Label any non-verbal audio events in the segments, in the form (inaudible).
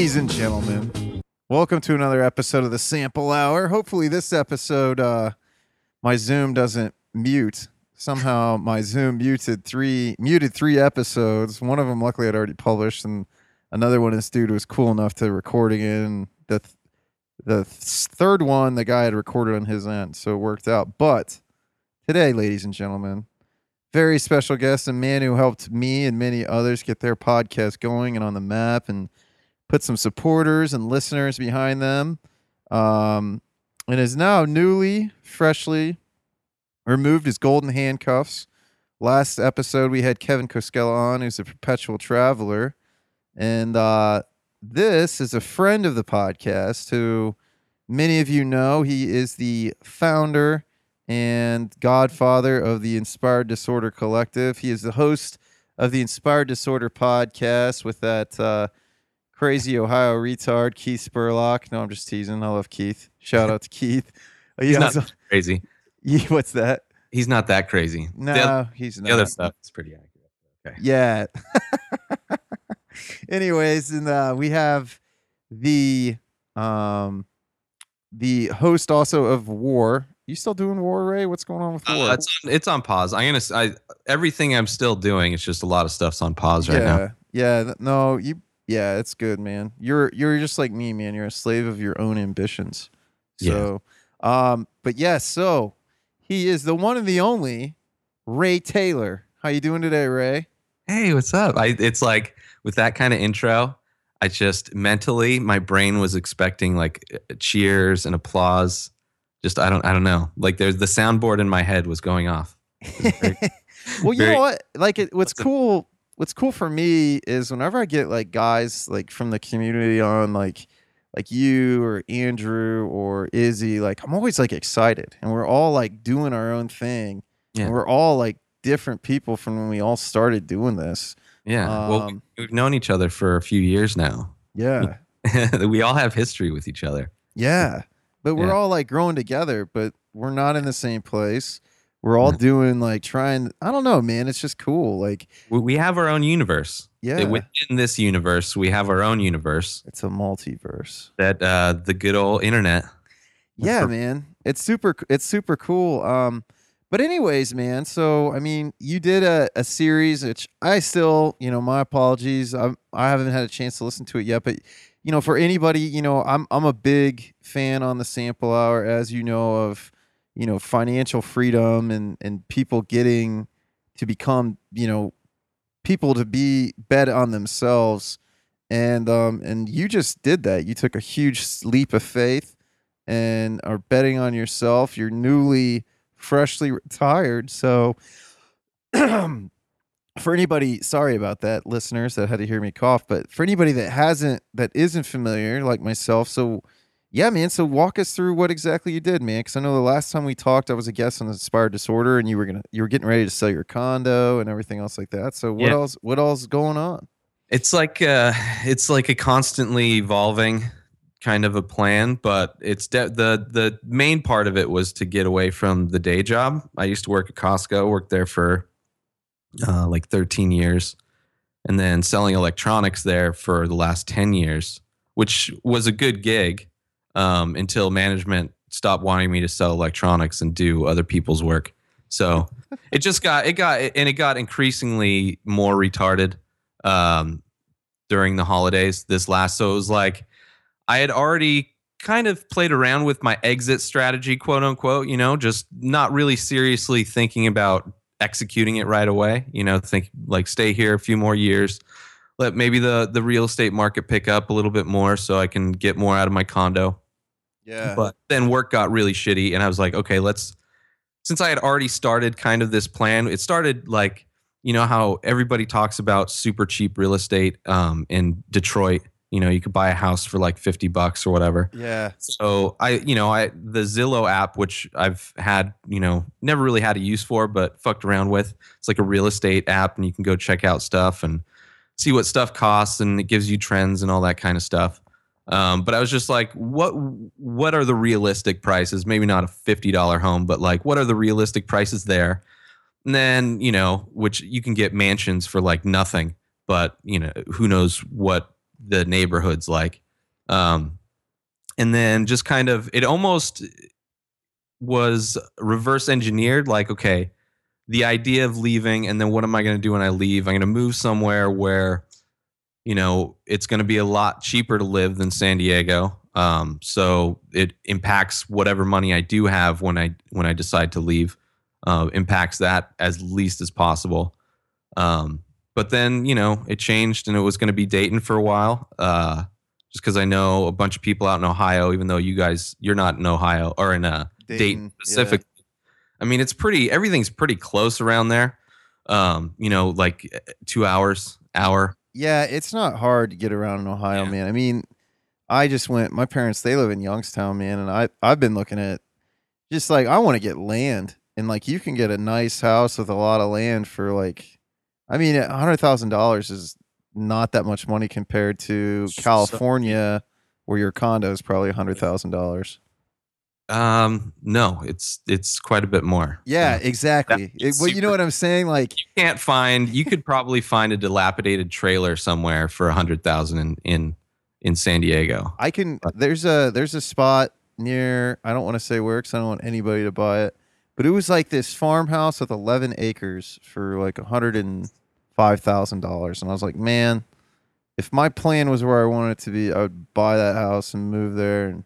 Ladies and gentlemen, welcome to another episode of the Sample Hour. Hopefully, this episode, uh, my Zoom doesn't mute. Somehow, my Zoom muted three muted three episodes. One of them, luckily, I'd already published, and another one, this dude was cool enough to record again. The th- the th- third one, the guy had recorded on his end, so it worked out. But today, ladies and gentlemen, very special guest, a man who helped me and many others get their podcast going and on the map and put some supporters and listeners behind them. Um, and is now newly, freshly removed his golden handcuffs. Last episode, we had Kevin Koskela on, who's a perpetual traveler. And uh, this is a friend of the podcast who many of you know. He is the founder and godfather of the Inspired Disorder Collective. He is the host of the Inspired Disorder podcast with that uh, crazy Ohio retard, Keith Spurlock. No, I'm just teasing. I love Keith. Shout out to (laughs) Keith. Uh, He's not so- crazy. (laughs) yeah, what's that? He's not that crazy. No, The, oth- he's the not. other stuff is pretty accurate. Okay. Yeah. (laughs) Anyways, and uh, we have the um the host also of War. You still doing War, Ray? What's going on with War? Uh, it's on, it's on pause. I'm gonna. I everything I'm still doing. It's just a lot of stuff's on pause right yeah, now. yeah. No, you. Yeah, it's good, man. You're you're just like me, man. You're a slave of your own ambitions. Yeah. So, um, but yes, so he is the one and the only Ray Taylor. How you doing today, Ray? Hey, what's up? I. It's like with that kind of intro. I just mentally, my brain was expecting like cheers and applause. Just I don't I don't know. Like there's the soundboard in my head was going off. very- (laughs) well, you very- know what? Like, it, what's cool? What's cool for me is whenever I get like guys like from the community on like like you or Andrew or Izzy, like I'm always like excited, and we're all like doing our own thing. Yeah. And we're all like different people from when we all started doing this. Yeah. well, Um, we've known each other for a few years now. Yeah, (laughs) we all have history with each other. yeah. But we're Yeah. all like growing together, but we're not in the same place. We're all doing like trying. I don't know, man. It's just cool. Like, We, have our own universe. yeah, Within this universe, we have our own universe it's a multiverse. that uh, the good old internet. Yeah, man. It's super it's super cool. Um but anyways, man, so I mean, you did a, a series which I still, you know, my apologies. I'm I haven't had a chance to listen to it yet, but you know, for anybody, you know, I'm I'm a big fan on the sample hour as you know of, you know, financial freedom and and people getting to become, you know, people to be bet on themselves. And um and you just did that. You took a huge leap of faith and are betting on yourself. You're newly, freshly retired. So, (clears throat) for anybody, sorry about that, listeners that had to hear me cough, but for anybody that hasn't, that isn't familiar, like myself, so yeah, man. So walk us through what exactly you did, man. Because I know the last time we talked, I was a guest on Inspired Disorder, and you were gonna, you were getting ready to sell your condo and everything else like that. So what Yeah. else? What else going on? It's like uh, it's like a constantly evolving kind of a plan, but it's de- the the main part of it was to get away from the day job. I used to work at Costco, worked there for uh, like 13 years, and then selling electronics there for the last 10 years, which was a good gig um, until management stopped wanting me to sell electronics and do other people's work. So (laughs) it just got it got and it got increasingly more retarded um, during the holidays. This last, so it was like I had already kind of played around with my exit strategy, quote unquote. You know, just not really seriously thinking about executing it right away. You know, think like stay here a few more years. Let maybe the the real estate market pick up a little bit more, so I can get more out of my condo. Yeah. But then work got really shitty, and I was like, okay, let's. Since I had already started kind of this plan, it started like you know how everybody talks about super cheap real estate um, in Detroit. You know, you could buy a house for like fifty bucks or whatever. yeah. So I, you know, I the Zillow app, which I've had, you know, never really had a use for, but fucked around with. It's like a real estate app, and you can go check out stuff and see what stuff costs, and it gives you trends and all that kind of stuff. Um, but I was just like, what what are the realistic prices? Maybe not a fifty dollar home, but like, what are the realistic prices there? And then you know, which you can get mansions for like nothing, but you know, who knows what the neighborhood's like. Um, and then just kind of it almost was reverse engineered like okay the idea of leaving and then what am i going to do when i leave? I'm going to move somewhere where you know it's going to be a lot cheaper to live than san diego. Um, so it impacts whatever money i do have when i when i decide to leave uh, impacts that as least as possible. Um, but then you know it changed and it was going to be dayton for a while uh, just because i know a bunch of people out in ohio even though you guys you're not in ohio or in uh, dayton, Dayton, specifically i mean it's pretty everything's pretty close around there um, you know like uh, two hours hour Yeah, it's not hard to get around in Ohio, Yeah. man. I mean, I just went. My parents they live in Youngstown, man, and I I've been looking at just like I want to get land, and like you can get a nice house with a lot of land for like, I mean, a hundred thousand dollars is not that much money compared to California, where your condo is probably a hundred thousand dollars. Um no it's it's quite a bit more Yeah, exactly. It- well, you know what I'm saying? Like, you can't find you could probably find a dilapidated trailer somewhere for a hundred thousand in, in in san diego I can. There's a there's a spot near. I don't want to say where because I don't want anybody to buy it. But it was like this farmhouse with 11 acres for like a hundred and five thousand dollars, and I was like, man, if my plan was where I wanted it to be, I would buy that house and move there. And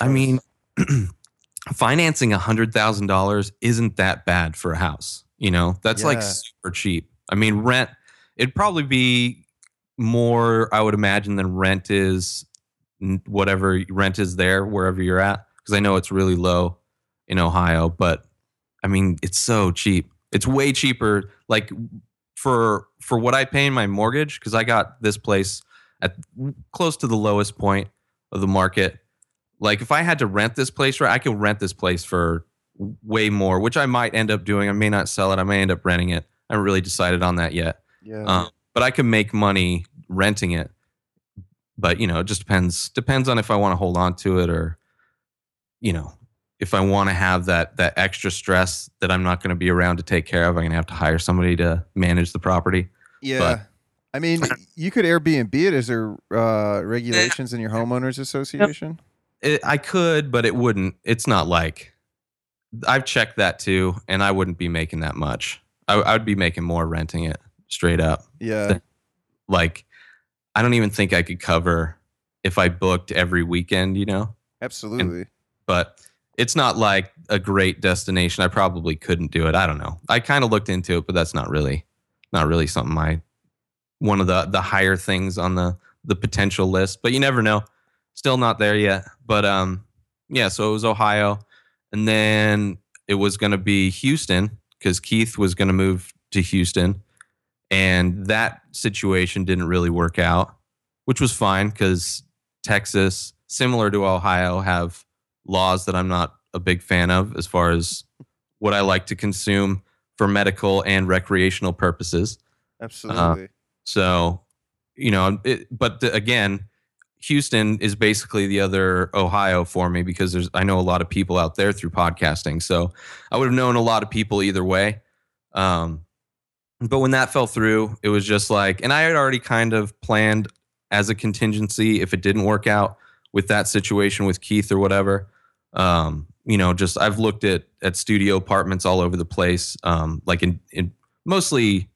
I mean, (clears throat) financing a hundred thousand dollars isn't that bad for a house. You know, that's like super cheap. I mean, rent it'd probably be more, I would imagine, than rent is whatever rent is there wherever you're at. Because I know it's really low in Ohio, but I mean, it's so cheap. It's way cheaper. Like for for what I pay in my mortgage, because I got this place at close to the lowest point of the market. Like if I had to rent this place, right, I could rent this place for way more, which I might end up doing. I may not sell it. I may end up renting it. I haven't really decided on that yet. yeah, Um, but I can make money renting it. But you know, it just depends depends on if I want to hold on to it or, you know, if I want to have that that extra stress that I'm not going to be around to take care of. I'm going to have to hire somebody to manage the property. yeah. But, I mean, you could Airbnb it. Is there uh, regulations in your homeowners association? It, I could, but it wouldn't. It's not like I've checked that too, and I wouldn't be making that much. I, I would be making more renting it straight up. Yeah, Like, I don't even think I could cover if I booked every weekend. You know, absolutely. but it's not like a great destination. I probably couldn't do it. I don't know. I kind of looked into it, but that's not really not really something I one of the the higher things on the the potential list. But you never know. Still not there yet. But um yeah, so it was Ohio and then it was going to be Houston cuz Keith was going to move to Houston and that situation didn't really work out, which was fine cuz Texas similar to Ohio have laws that I'm not a big fan of as far as what I like to consume for medical and recreational purposes. Absolutely. So, you know, it, but again, Houston is basically the other Ohio for me because there's I know a lot of people out there through podcasting. So I would have known a lot of people either way. Um, but when that fell through, it was just like, and I had already kind of planned as a contingency if it didn't work out with that situation with Keith or whatever. Um, you know, just I've looked at at studio apartments all over the place, um, like in in mostly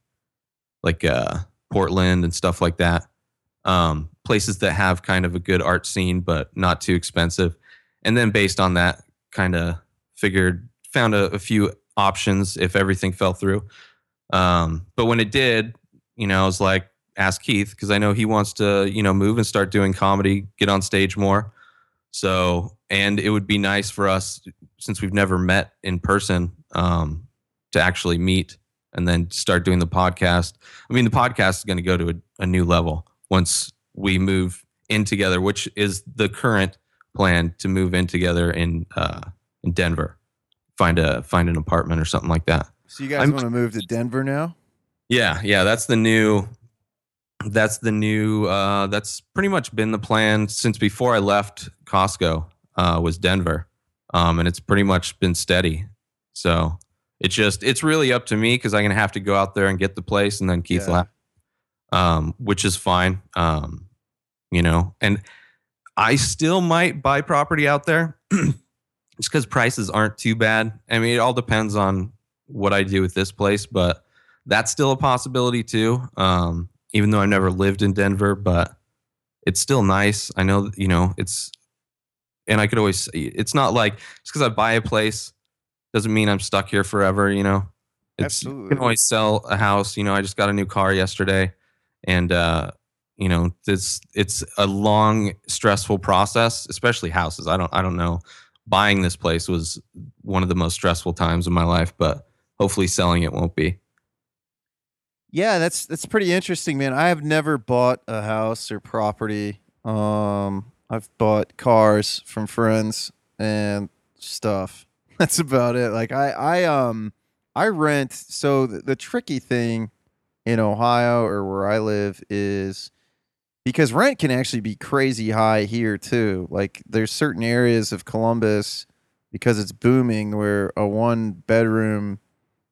like uh, Portland and stuff like that. Um, places that have kind of a good art scene, but not too expensive. And then based on that, kind of figured, found a, a few options if everything fell through. Um, but when it did, you know, I was like, ask Keith because I know he wants to, you know, move and start doing comedy, get on stage more. So, and it would be nice for us since we've never met in person um, to actually meet and then start doing the podcast. I mean, the podcast is going to go to a, a new level once we move in together, which is the current plan to move in together in uh, in Denver. Find a find an apartment or something like that. so you guys want to move to Denver now? Yeah, yeah, that's the new that's the new uh that's pretty much been the plan since before I left Costco uh was Denver. Um and it's pretty much been steady. So it's just it's really up to me cuz I'm going to have to go out there and get the place and then Keith Yeah. Um which is fine. Um you know, and I still might buy property out there (clears throat) just because prices aren't too bad. I mean, it all depends on what I do with this place, but that's still a possibility too. Um, even though I've never lived in Denver, but it's still nice. I know, you know, it's, and I could always, it's not like just because I buy a place doesn't mean I'm stuck here forever, you know? It's, Absolutely. You can always sell a house. You know, I just got a new car yesterday and, uh, you know, this, it's a long, stressful process, especially houses. I don't, I don't know. Buying this place was one of the most stressful times of my life, but hopefully selling it won't be. Yeah, that's that's pretty interesting, man. I have never bought a house or property. Um, I've bought cars from friends and stuff. (laughs) That's about it. Like I, I um, I rent. So the, the tricky thing in Ohio or where I live is because rent can actually be crazy high here too. Like there's certain areas of Columbus because it's booming where a one bedroom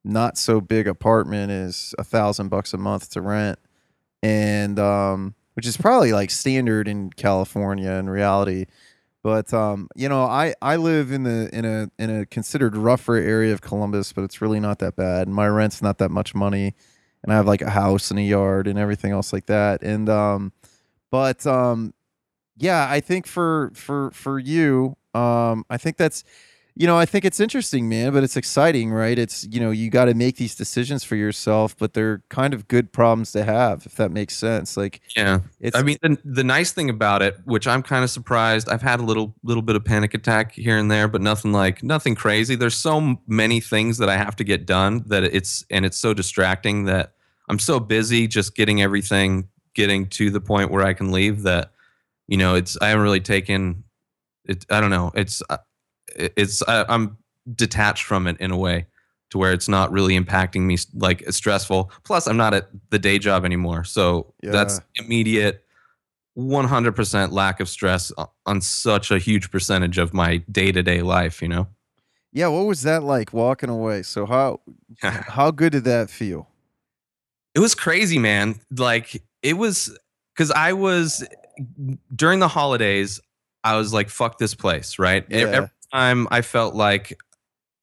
not so big apartment is a thousand bucks a month to rent. And um which is probably like standard in california in reality. But um you know i i live in the in a in a considered rougher area of columbus but it's really not that bad. My rent's not that much money and i have like a house and a yard and everything else like that and um but um yeah i think for for for you um i think that's you know, I think it's interesting, man, but it's exciting, right? It's, you know, you got to make these decisions for yourself, but they're kind of good problems to have, if that makes sense. Like, Yeah. it's, I mean, the, the nice thing about it, which I'm kind of surprised, I've had a little little bit of panic attack here and there, but nothing like nothing crazy. There's so many things that I have to get done that it's and it's so distracting that I'm so busy just getting everything getting to the point where I can leave that you know it's I haven't really taken it. I don't know. It's uh, it's I, I'm detached from it in a way to where it's not really impacting me like it's stressful. Plus, I'm not at the day job anymore, so that's immediate 100% lack of stress on such a huge percentage of my day-to-day life you know yeah, what was that like walking away? So, how, (laughs) how good did that feel? it was crazy man like it was because i was during the holidays i was like fuck this place right Yeah. Time i felt like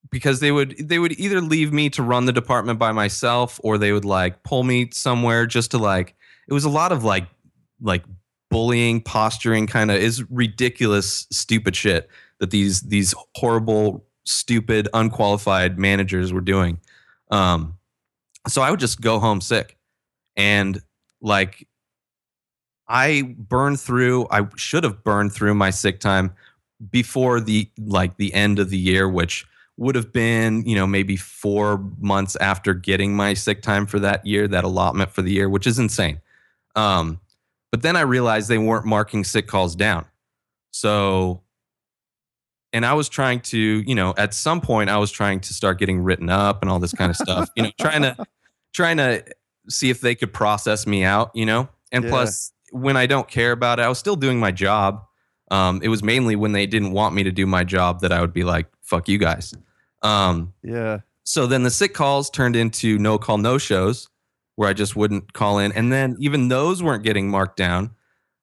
because they would they would either leave me to run the department by myself or they would like pull me somewhere just to like it was a lot of like like bullying posturing kind of is ridiculous stupid shit that these these horrible stupid unqualified managers were doing um so I would just go home sick. And like I burned through I should have burned through my sick time before the like the end of the year which would have been, you know, maybe 4 months after getting my sick time for that year, that allotment for the year, which is insane. Um but then I realized they weren't marking sick calls down. So and I was trying to, you know, at some point I was trying to start getting written up and all this kind of stuff, you know, trying to trying to see if they could process me out, you know? And Yeah. plus when I don't care about it, I was still doing my job. Um, it was mainly when they didn't want me to do my job that I would be like, fuck you guys. Um, Yeah. so then the sick calls turned into no call, no shows where I just wouldn't call in. And then even those weren't getting marked down.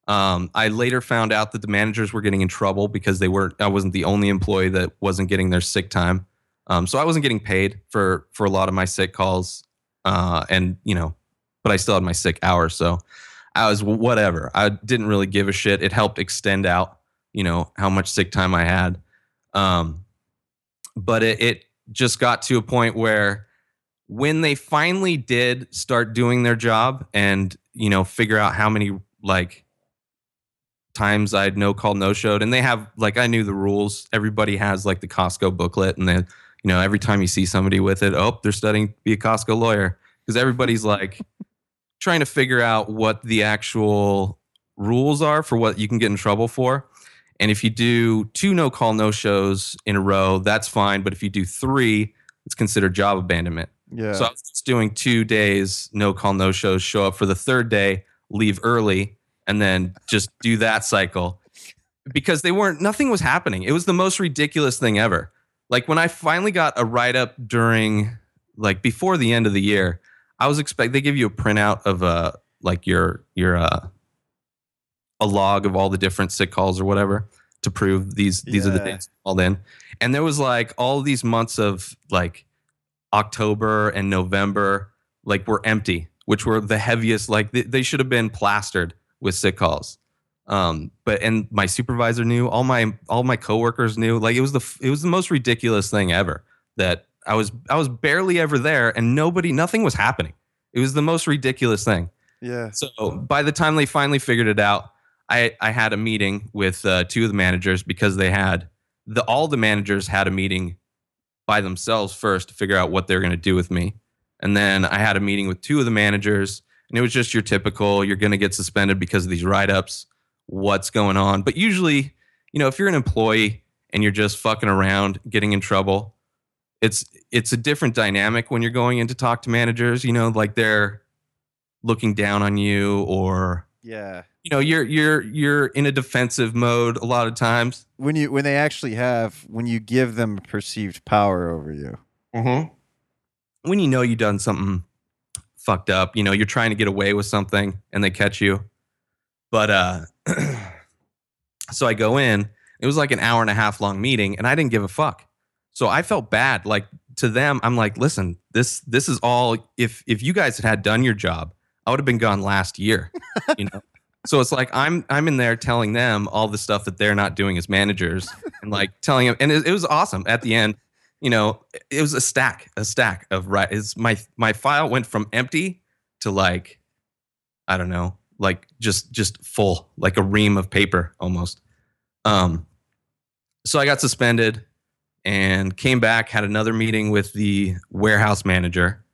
Um, I later found out that the managers were getting in trouble because they weren't, I wasn't the only employee that wasn't getting their sick time. Um, so I wasn't getting paid for, for a lot of my sick calls. Uh, and you know, but I still had my sick hours. So I was whatever. I didn't really give a shit. It helped extend out, you know, how much sick time I had. Um, but it, it just got to a point where when they finally did start doing their job and you know figure out how many like times I'd no call no showed and they have like I knew the rules everybody has like the Costco booklet and then you know every time you see somebody with it oh they're studying to be a Costco lawyer because everybody's like trying to figure out what the actual rules are for what you can get in trouble for and if you do two no call no shows in a row that's fine but if you do three it's considered job abandonment Yeah. so I was just doing two days, no call, no shows, show up for the third day, leave early, and then just do that cycle because they weren't, nothing was happening. It was the most ridiculous thing ever. Like when I finally got a write up during, like before the end of the year, I was expect they give you a printout of uh like your your uh a log of all the different sick calls or whatever to prove these these are the Yeah. dates called in. And there was like all these months of like October and November like were empty, which were the heaviest. Like they, they should have been plastered with sick calls. Um, but and my supervisor knew, all my all my coworkers knew. Like it was the it was the most ridiculous thing ever. That I was I was barely ever there, and nobody, nothing was happening. It was the most ridiculous thing. Yeah. So by the time they finally figured it out, I I had a meeting with uh, two of the managers because they had the all the managers had a meeting by themselves first to figure out what they're going to do with me, and then I had a meeting with two of the managers, and it was just your typical you're going to get suspended because of these write ups. What's going on? But usually, you know, if you're an employee and you're just fucking around, getting in trouble, it's it's a different dynamic when you're going in to talk to managers. You know, like they're looking down on you or Yeah. you know you're you're you're in a defensive mode a lot of times When you when they actually have when you give them perceived power over you. when you know you've done something fucked up you know you're trying to get away with something and they catch you but uh (clears throat) so i go in it was like an hour and a half long meeting and i didn't give a fuck so i felt bad like to them i'm like listen this this is all if if you guys had, done your job i would have been gone last year you know? (laughs) So it's like i'm i'm in there telling them all the stuff that they're not doing as managers and like telling them and it, it was awesome at the end you know? It was a stack a stack of right is my my file went from empty to like i don't know like just just full like a ream of paper almost. Um so i got suspended and came back had another meeting with the warehouse manager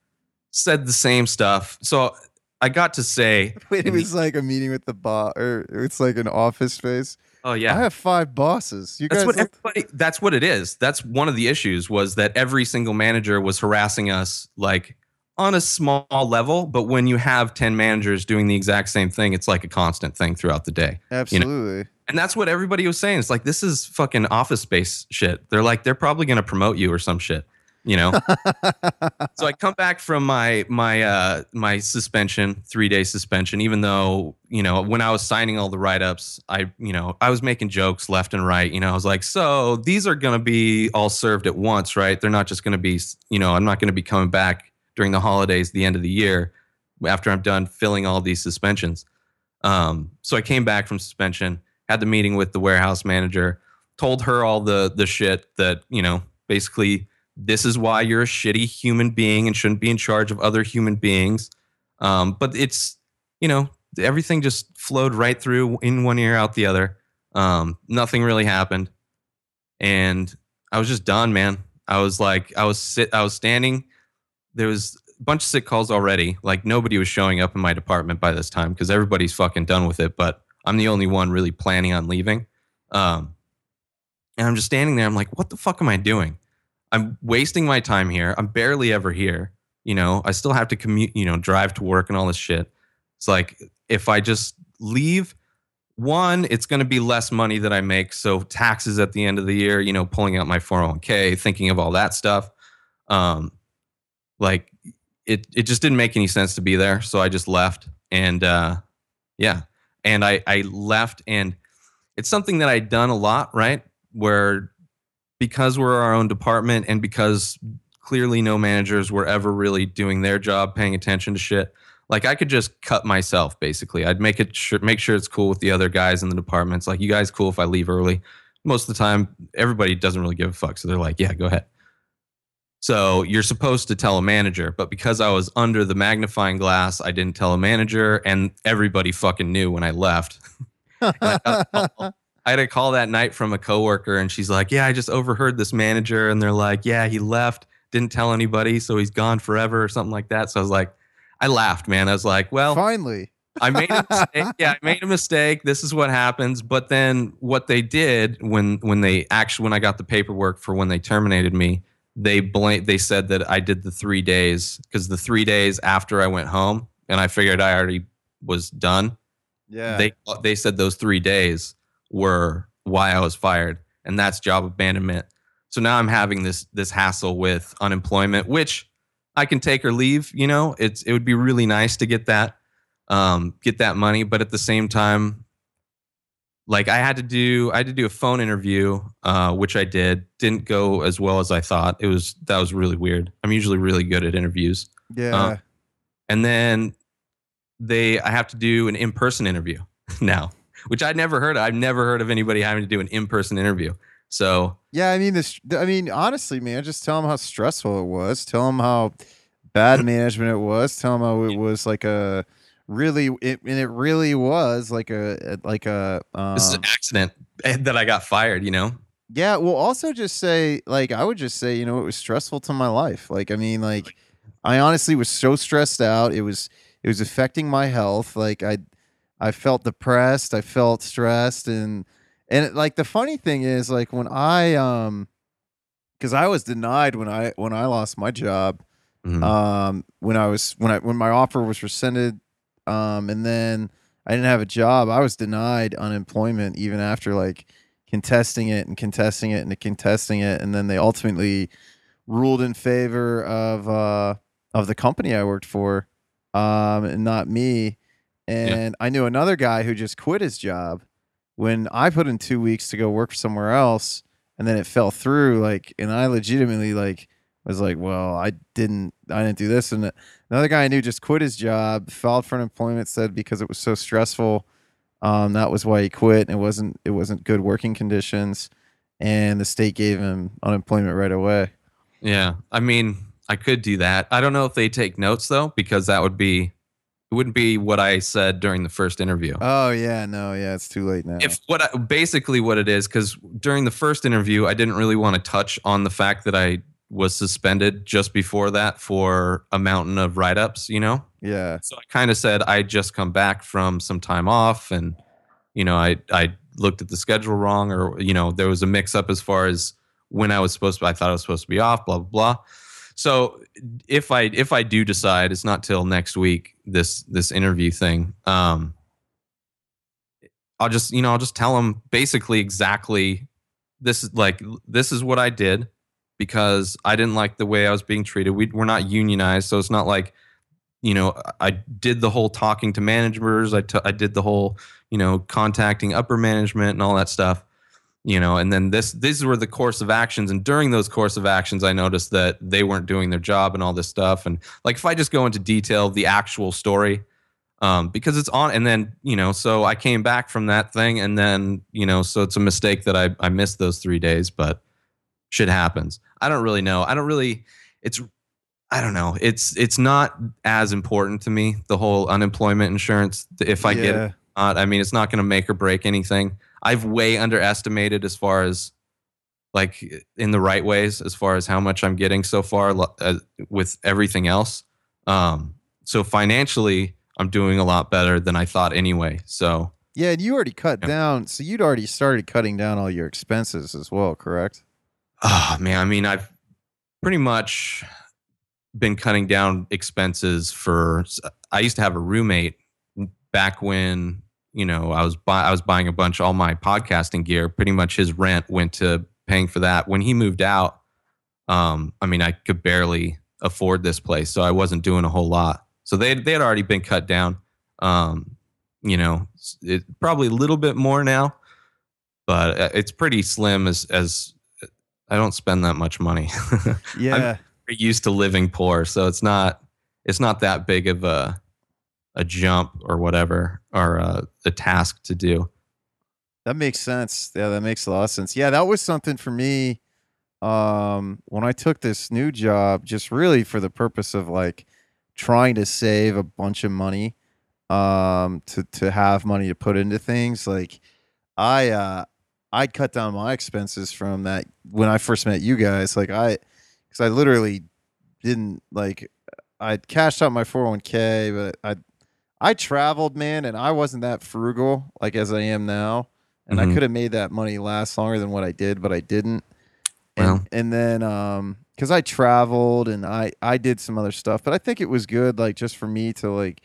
said the same stuff so i got to say (laughs) Wait, it was like a meeting with the boss, or it's like an office space. oh yeah, I have five bosses. You That's guys, what everybody. That's what it is. That's one of the issues was that every single manager was harassing us like on a small level, but when you have ten managers doing the exact same thing, it's like a constant thing throughout the day. absolutely. And that's what everybody was saying. It's like this is fucking office space shit. They're like they're probably going to promote you or some shit, you know. (laughs) so I come back from my my uh my suspension, 3-day suspension even though, you know, when I was signing all the write-ups, I, you know, I was making jokes left and right, you know. I was like, "So, these are going to be all served at once, right? They're not just going to be, you know, I'm not going to be coming back during the holidays, the end of the year after I'm done filling all these suspensions." Um, so I came back from suspension, had the meeting with the warehouse manager, told her all the the shit that, you know, basically this is why you're a shitty human being and shouldn't be in charge of other human beings. Um, but it's, you know, everything just flowed right through in one ear, out the other. Um, nothing really happened. And I was just done, man. I was like, I was sit, I was standing. There was a bunch of sick calls already. Like nobody was showing up in my department by this time because everybody's fucking done with it. But I'm the only one really planning on leaving. Um, and I'm just standing there. I'm like, what the fuck am I doing? I'm wasting my time here. I'm barely ever here. You know, I still have to commute, you know, drive to work and all this shit. It's like if I just leave, one, it's going to be less money that I make. So taxes at the end of the year, you know, pulling out my 401k, thinking of all that stuff. Um, like it, it just didn't make any sense to be there. So I just left and, uh, yeah. And I, I left and it's something that I'd done a lot, right? Where because we're our own department and because clearly no managers were ever really doing their job paying attention to shit like i could just cut myself basically i'd make it sure make sure it's cool with the other guys in the departments like you guys cool if i leave early most of the time everybody doesn't really give a fuck so they're like yeah go ahead so you're supposed to tell a manager but because i was under the magnifying glass i didn't tell a manager and everybody fucking knew when i left (laughs) I got call- (laughs) I had a call that night from a coworker, and she's like, "Yeah, I just overheard this manager, and they're like, yeah, he left, didn't tell anybody, so he's gone forever or something like that." So I was like, I laughed, man. I was like, well, Finally. I made a mistake. (laughs) Yeah, I made a mistake. This is what happens. But then what they did when when they actually when I got the paperwork for when they terminated me, they blank they said that I did the three days because the three days after I went home and I figured I already was done. Yeah. They they said those three days were why I was fired, and that's job abandonment. So now I'm having this this hassle with unemployment, which I can take or leave. You know, it's it would be really nice to get that um, get that money, but at the same time, like I had to do I had to do a phone interview, uh, which I did. Didn't go as well as I thought. It was that was really weird. I'm usually really good at interviews. Yeah. Uh, and then they I have to do an in-person interview (laughs) now, which I'd never heard of. I've never heard of anybody having to do an in-person interview. So yeah, I mean this I mean honestly, man, just tell them how stressful it was. Tell them how bad (laughs) management it was. Tell them how it was like a really it, and it really was like a like a um, this is an accident that I got fired, you know. Yeah, well also just say like I would just say, you know, it was stressful to my life. Like I mean like I honestly was so stressed out. It was it was affecting my health. Like I I felt depressed, I felt stressed and and it, like the funny thing is like when I um cuz I was denied when I when I lost my job Mhm. um when I was when I when my offer was rescinded um and then I didn't have a job. I was denied unemployment even after like contesting it and contesting it and contesting it. And then they ultimately ruled in favor of uh of the company I worked for um and not me. And I knew another guy who just quit his job when I put in 2 weeks to go work somewhere else and then it fell through like and I legitimately like was like, well, I didn't, I didn't do this. And another guy I knew just quit his job, filed for unemployment, said because it was so stressful, um, that was why he quit. And it wasn't, it wasn't good working conditions, and the state gave him unemployment right away. Yeah, I mean, I could do that. I don't know if they take notes though, because that would be it wouldn't be what I said during the first interview. Oh yeah, no, yeah, it's too late now. if what I, basically what it is, because during the first interview, I didn't really want to touch on the fact that I was suspended just before that for a mountain of write ups, you know? yeah, So I kind of said I'd just come back from some time off and, you know, I, I looked at the schedule wrong or, you know, there was a mix up as far as when I was supposed to, I thought I was supposed to be off, blah, blah, blah. So if I, if I do decide it's not till next week, this, this interview thing, um, I'll just, you know, I'll just tell them basically exactly this is like, this is what I did because I didn't like the way I was being treated. We, we're not unionized. So it's not like, you know, I did the whole talking to managers. I, t- I did the whole, you know, contacting upper management and all that stuff, you know, and then this, these were the course of actions. And during those course of actions, I noticed that they weren't doing their job and all this stuff. And like, if I just go into detail the actual story, um, because it's on, and then, you know, so I came back from that thing and then, you know, so it's a mistake that I, I missed those three days, but shit happens. I don't really know. I don't really, it's, I don't know. It's it's not as important to me the whole unemployment insurance. If I get it, Yeah. not, I mean, it's not going to make or break anything. I've way underestimated as far as like in the right ways as far as how much I'm getting so far uh, with everything else. Um, so financially, I'm doing a lot better than I thought anyway. So yeah, and you already cut Yeah. down, so you'd already started cutting down all your expenses as well, correct? Oh man, I mean, I've pretty much been cutting down expenses for. I used to have a roommate back when you know I was I was buying a bunch all my podcasting gear. Pretty much his rent went to paying for that. When he moved out, um, I mean, I could barely afford this place, so I wasn't doing a whole lot. So they they had already been cut down. Um, you know, it, probably a little bit more now, but uh, it's pretty slim as as I don't spend that much money. (laughs) Yeah, We're used to living poor, so it's not it's not that big of a a jump or whatever or a, a task to do. That makes sense. Yeah, that makes a lot of sense. Yeah, that was something for me um when I took this new job just really for the purpose of like trying to save a bunch of money um to to have money to put into things like I uh I cut down my expenses from that when I first met you guys like I cuz I literally didn't like I cashed out my 401k but I I traveled man and I wasn't that frugal like as I am now and I Mhm. could have made that money last longer than what I did, but I didn't. And and then um because I traveled and I I did some other stuff, but I think it was good like just for me to like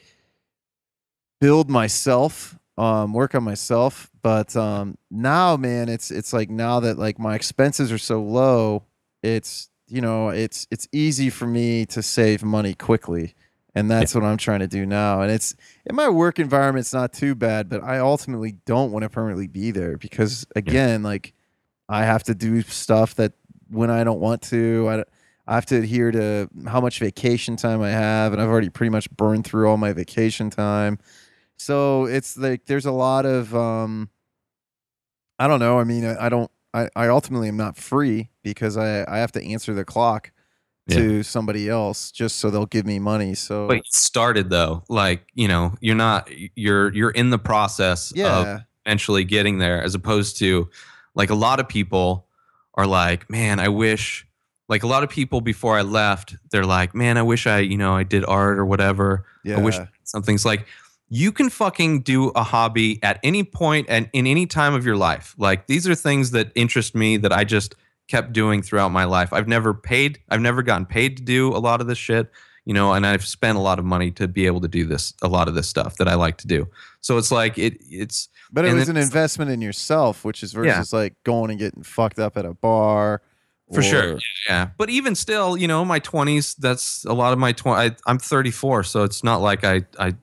build myself, um, work on myself. But um now, man, it's it's like now that like my expenses are so low, it's you know it's it's easy for me to save money quickly and that's what I'm trying to do now. And it's in my work environment, it's not too bad, but I ultimately don't want to permanently be there because again, like I have to do stuff that when I don't want to, I, I have to adhere to how much vacation time I have, and I've already pretty much burned through all my vacation time. So it's like there's a lot of um, I don't know. I mean, I, I don't. I, I ultimately am not free because I, I have to answer the clock to somebody else just so they'll give me money. So But you started though, like you know, you're not you're you're in the process of eventually getting there, as opposed to like a lot of people are like, man, I wish. Like a lot of people before I left, they're like, man, I wish I you know I did art or whatever. yeah, I wish something's like you can fucking do a hobby at any point and in any time of your life. Like these are things that interest me that I just kept doing throughout my life. I've never paid, I've never gotten paid to do a lot of this shit, you know, and I've spent a lot of money to be able to do this, a lot of this stuff that I like to do. So it's like it it's but it was an investment in yourself, which is versus like going and getting fucked up at a bar. For sure. Yeah, but even still, you know, my twenties. That's a lot of my twenty. I'm 34, so it's not like I I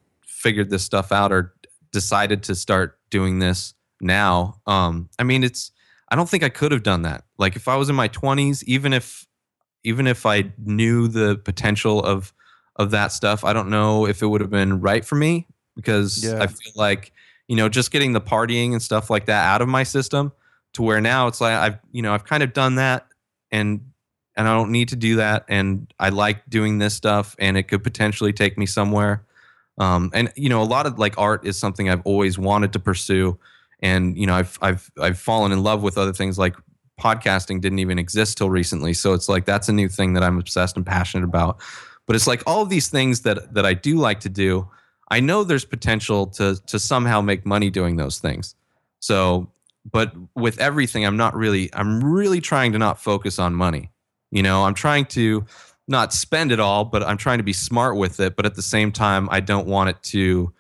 figured this stuff out or decided to start doing this now. Um, I mean, it's. I don't think I could have done that. Like if I was in my 20s, even if even if I knew the potential of of that stuff, I don't know if it would have been right for me because Yeah. I feel like you know just getting the partying and stuff like that out of my system to where now it's like I've you know I've kind of done that and and I don't need to do that and I like doing this stuff and it could potentially take me somewhere. Um, and you know a lot of like art is something I've always wanted to pursue. And you know I've I've I've fallen in love with other things like podcasting didn't even exist till recently. So it's like that's a new thing that I'm obsessed and passionate about. But it's like all of these things that that I do like to do I know there's potential to to somehow make money doing those things. So but with everything i'm not really i'm really trying to not focus on money. You know i'm trying to not spend it all but i'm trying to be smart with it but at the same time i don't want it to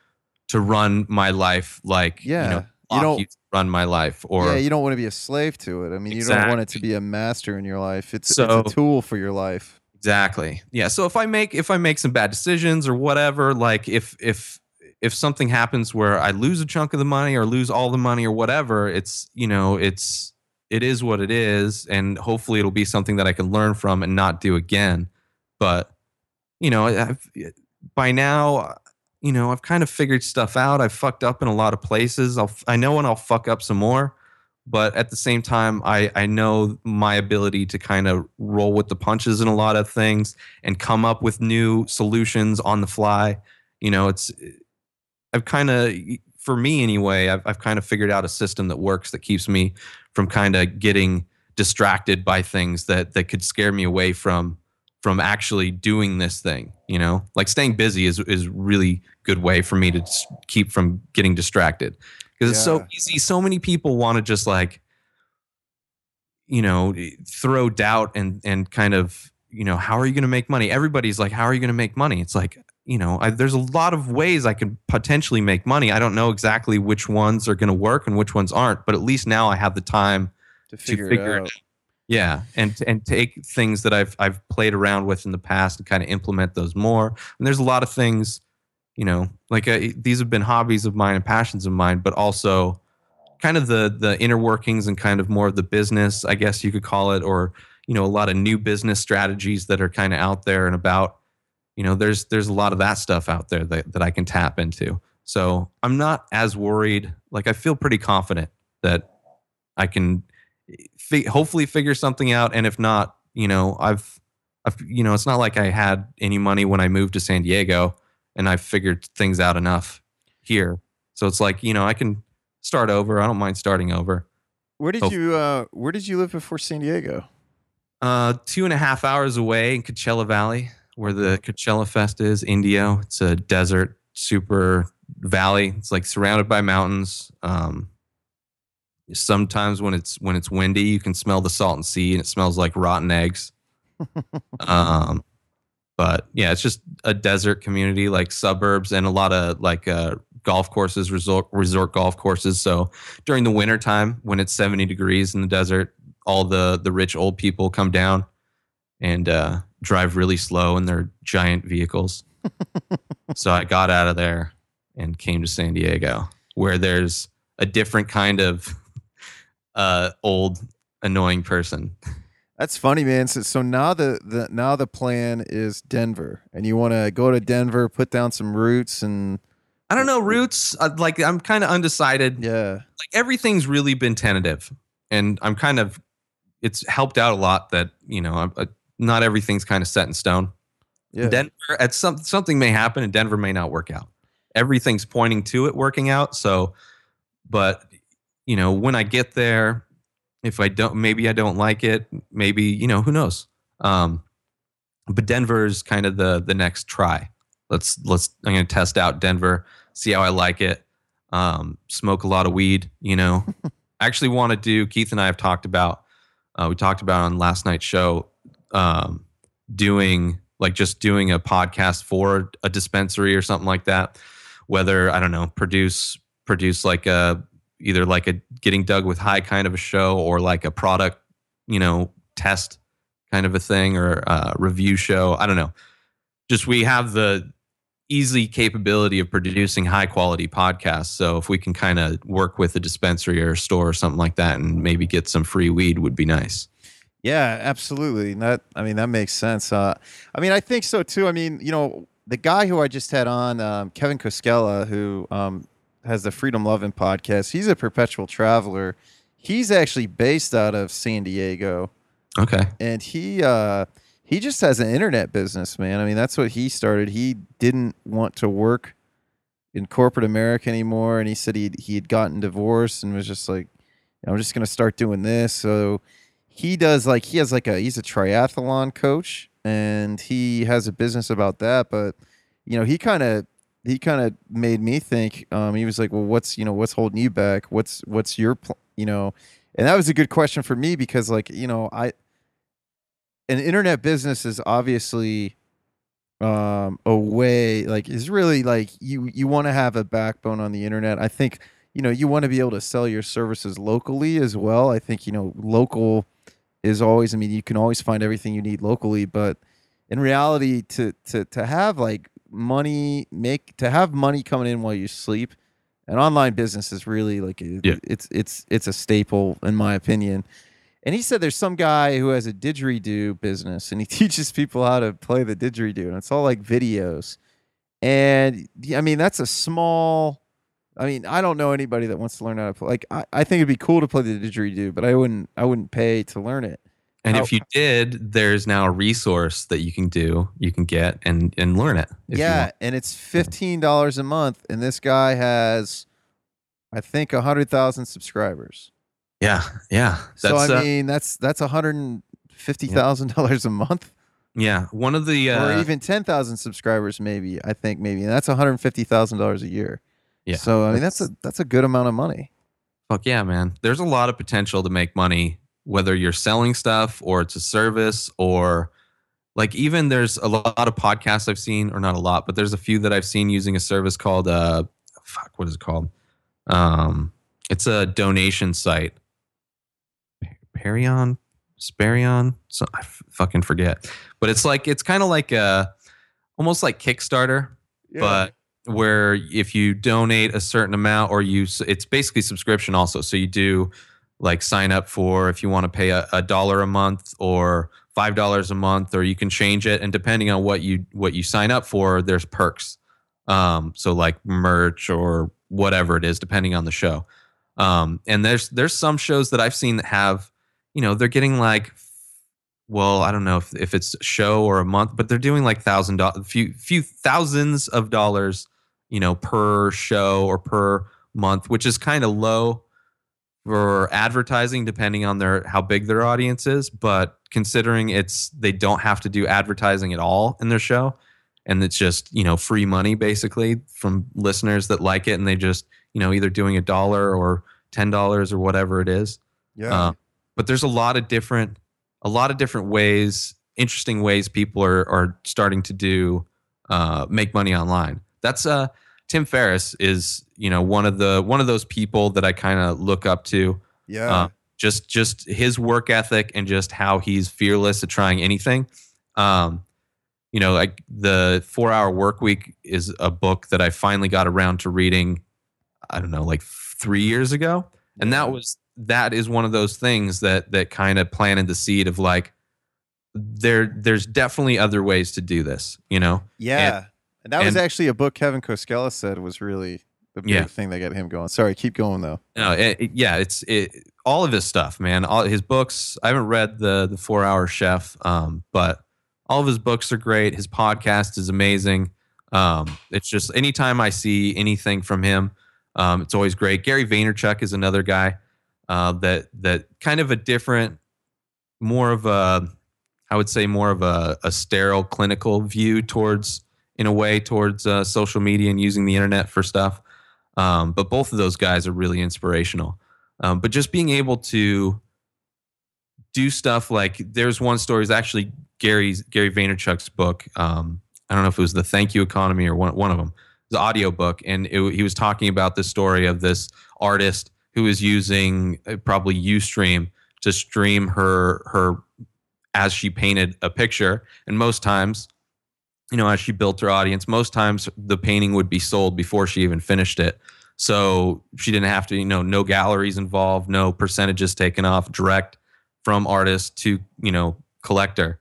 to run my life like Yeah. you know You don't- run my life or yeah, you don't want to be a slave to it. I mean, you don't want it to be a master in your life. It's, So- it's a tool for your life. Exactly. Yeah. So if I make if I make some bad decisions or whatever, like if if if something happens where I lose a chunk of the money or lose all the money or whatever, it's you know it's it is what it is, and hopefully it'll be something that I can learn from and not do again. But you know, I've, by now, you know, I've kind of figured stuff out. I've fucked up in a lot of places. I'll I know when I'll fuck up some more but at the same time i i know my ability to kind of roll with the punches in a lot of things and come up with new solutions on the fly you know it's i've kind of for me anyway i've, I've kind of figured out a system that works that keeps me from kind of getting distracted by things that that could scare me away from from actually doing this thing you know? Like staying busy is is really good way for me to keep from getting distracted. Because it's so easy so many people want to just like you know throw doubt and and kind of you know how are you going to make money? Everybody's like how are you going to make money? It's like you know I, there's a lot of ways i can potentially make money i don't know exactly which ones are going to work and which ones aren't but at least now i have the time To to figure, figure it it out. out. Yeah, and and take things that I've I've played around with in the past and kind of implement those more. And there's a lot of things, you know, like uh, these have been hobbies of mine and passions of mine, but also kind of the the inner workings and kind of more of the business, I guess you could call it, or you know, a lot of new business strategies that are kind of out there and about. You know, there's there's a lot of that stuff out there that that I can tap into. So I'm not as worried. Like I feel pretty confident that I can fi- hopefully figure something out. And if not, you know, I've, I've, you know, it's not like I had any money when I moved to San Diego and I figured things out enough here. So it's like, you know, I can start over. I don't mind starting over. Where did you uh where did you live before San Diego? Uh, two and a half hours away in Coachella Valley, where the Coachella Fest is, Indio. It's a desert, super valley. It's like surrounded by mountains. Um, sometimes when it's when it's windy, you can smell the Salton Sea, and it smells like rotten eggs. (laughs) um, but yeah, it's just a desert community, like suburbs, and a lot of like uh, golf courses, resort resort golf courses. So during the winter time, when it's seventy degrees in the desert, all the the rich old people come down and uh drive really slow in their giant vehicles. (laughs) so I got out of there and came to San Diego, where there's a different kind of (laughs) uh, old annoying person. That's funny, man. So, so now the, the now the plan is Denver, and you want to go to Denver, put down some roots, and I don't know roots. Uh, like I'm kind of undecided. yeah, Like everything's really been tentative, and I'm kind of. It's helped out a lot that you know I'm, uh, not everything's kind of set in stone. yeah, Denver at some something may happen and Denver may not work out. Everything's pointing to it working out. So, but you know, when I get there, if I don't, maybe I don't like it. Maybe you know, who knows? Um, but Denver's kind of the the next try. Let's let's. I'm gonna test out Denver, see how I like it. Um, smoke a lot of weed. You know, (laughs) I actually want to do. Keith and I have talked about. Uh, we talked about on last night's show. Um, doing like just doing a podcast for a dispensary or something like that whether i don't know produce produce like a either like a Getting Doug with High kind of a show or like a product you know test kind of a thing or a review show. I don't know. Just we have the easy capability of producing high quality podcasts. So if we can kind of work with a dispensary or a store or something like that and maybe get some free weed would be nice yeah, absolutely. That I mean that makes sense. Uh, I mean I think so too. I mean you know the guy who I just had on, um, Kevin Koskela, who um, has the Freedom Loving podcast. He's a perpetual traveler. He's actually based out of San Diego. okay and he uh he just has an internet business man i mean that's what he started he didn't want to work in corporate america anymore and he said he he had gotten divorced and was just like i'm just going to start doing this so he does like he has like a he's a triathlon coach and he has a business about that but you know he kind of he kind of made me think um he was like well what's you know what's holding you back? What's what's your pl-? you know? And that was a good question for me because like you know i an internet business is obviously um a way like is really like you you want to have a backbone on the internet. I think you know you want to be able to sell your services locally as well. I think you know local is always i mean you can always find everything you need locally but in reality to to to have like money make to have money coming in while you sleep an online business is really like a, Yeah. it's it's it's a staple in my opinion and he said there's some guy who has a didgeridoo business and he (laughs) teaches people how to play the didgeridoo and it's all like videos and i mean that's a small i mean i don't know anybody that wants to learn how to play like i, I think it'd be cool to play the didgeridoo but i wouldn't i wouldn't pay to learn it And How- if you did, there's now a resource that you can do, you can get and and learn it. yeah and it's $15 a month and this guy has i think 100000 subscribers yeah, yeah. so i uh, mean that's that's $150000 (laughs) a month yeah. One of the uh, or even 10,000 subscribers maybe I think maybe and that's $150,000 a year. Yeah. So I mean that's a that's a good amount of money. Fuck yeah, man. There's a lot of potential to make money, whether you're selling stuff or it's a service or like even there's a lot of podcasts I've seen, or not a lot, but there's a few that I've seen using a service called uh fuck, what is it called? Um it's a donation site. Perion, Sparion, so I f- fucking forget. But it's like it's kind of like a almost like Kickstarter, but where if you donate a certain amount or you it's basically subscription also. So you do like sign up for if you want to pay a, a dollar a month or five dollars a month or you can change it and depending on what you what you sign up for there's perks. Um so like merch or whatever it is depending on the show. Um and there's there's some shows that i've seen that have you know they're getting like well, I don't know if, if it's show or a month, but they're doing like thousand dollars, few few thousands of dollars, you know, per show or per month, which is kind of low for advertising, depending on their how big their audience is. But considering it's they don't have to do advertising at all in their show, and it's just you know free money basically from listeners that like it, and they just you know either doing a dollar or ten dollars or whatever it is. Yeah. Uh, but there's a lot of different a lot of different ways interesting ways people are are starting to do uh, make money online that's uh tim ferriss is you know one of the one of those people that i kind of look up to yeah. uh, just just his work ethic and just how he's fearless at trying anything Um, you know, like the Four Hour Work Week is a book that I finally got around to reading. I don't know, like three years ago, and that was that is one of those things that that kind of planted the seed of like there there's definitely other ways to do this you know Yeah. And- And, that was actually a book Kevin Koskela said was really the big Yeah. thing that got him going. Sorry, keep going though. no it, it- yeah it's it, all of his stuff man all his books i haven't read the the four hour chef um but all of his books are great his podcast is amazing um it's just anytime i see anything from him um it's always great gary vaynerchuk is another guy uh that that kind of a different more of a i would say more of a, a sterile clinical view towards in a way towards uh, social media and using the internet for stuff um, but both of those guys are really inspirational um, but just being able to do stuff like there's one story is actually Gary's Gary Vaynerchuk's book. Um, I don't know if it was the Thank You Economy or one one of them. An audio book, and it, he was talking about the story of this artist who is using uh, probably UStream to stream her her as she painted a picture, and most times. You know, as she built her audience, most times the painting would be sold before she even finished it. So she didn't have to, you know, no galleries involved, no percentages taken off, direct from artist to, you know, collector.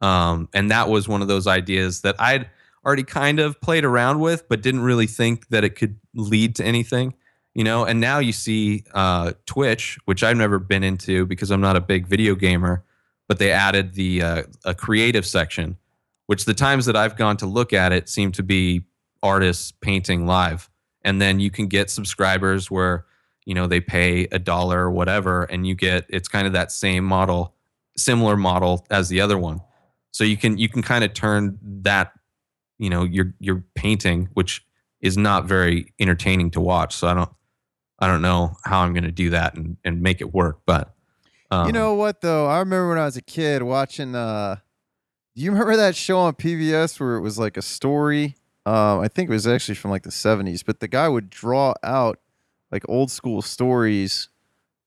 Um, and that was one of those ideas that I'd already kind of played around with, but didn't really think that it could lead to anything, you know. And now you see uh, Twitch, which I've never been into because I'm not a big video gamer, but they added the uh, a creative section, which the times that I've gone to look at it seem to be artists painting live and then you can get subscribers where you know they pay a dollar or whatever and you get it's kind of that same model similar model as the other one so you can you can kind of turn that you know your your painting which is not very entertaining to watch so i don't i don't know how i'm going to do that and and make it work but um, you know what though? I remember when I was a kid watching. uh you remember that show on PBS where it was like a story? Um, I think it was actually from like the '70s, but the guy would draw out like old school stories,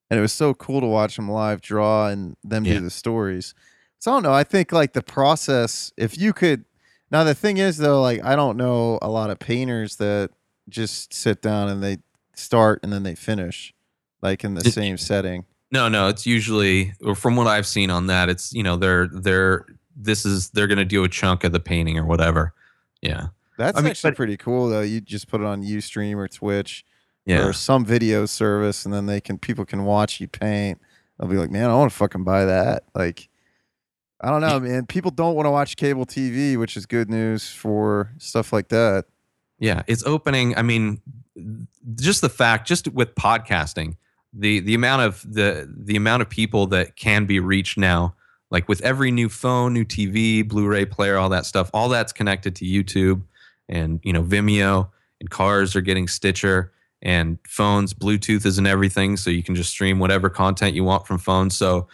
and it was so cool to watch him live draw and them Yeah. do the stories. So I don't know. I think like the process, if you could. Now the thing is though, like I don't know a lot of painters that just sit down and they start and then they finish, like in the Did- same setting. No, no, it's usually or from what I've seen on that, it's you know they're they're this is they're going to do a chunk of the painting or whatever. Yeah, That's I mean, actually but- pretty cool though. You just put it on UStream or Twitch yeah, or some video service, and then they can people can watch you paint. They'll be like, "Man, I want to fucking buy that." Like, I don't know, man. People don't want to watch cable TV, which is good news for stuff like that. yeah. It's opening. I mean, just the fact, just with podcasting, the the amount of the the amount of people that can be reached now, like with every new phone, new TV, Blu-ray player, all that stuff, all that's connected to YouTube and you know Vimeo, and cars are getting Stitcher and phones, Bluetooth is in everything, so you can just stream whatever content you want from phones. So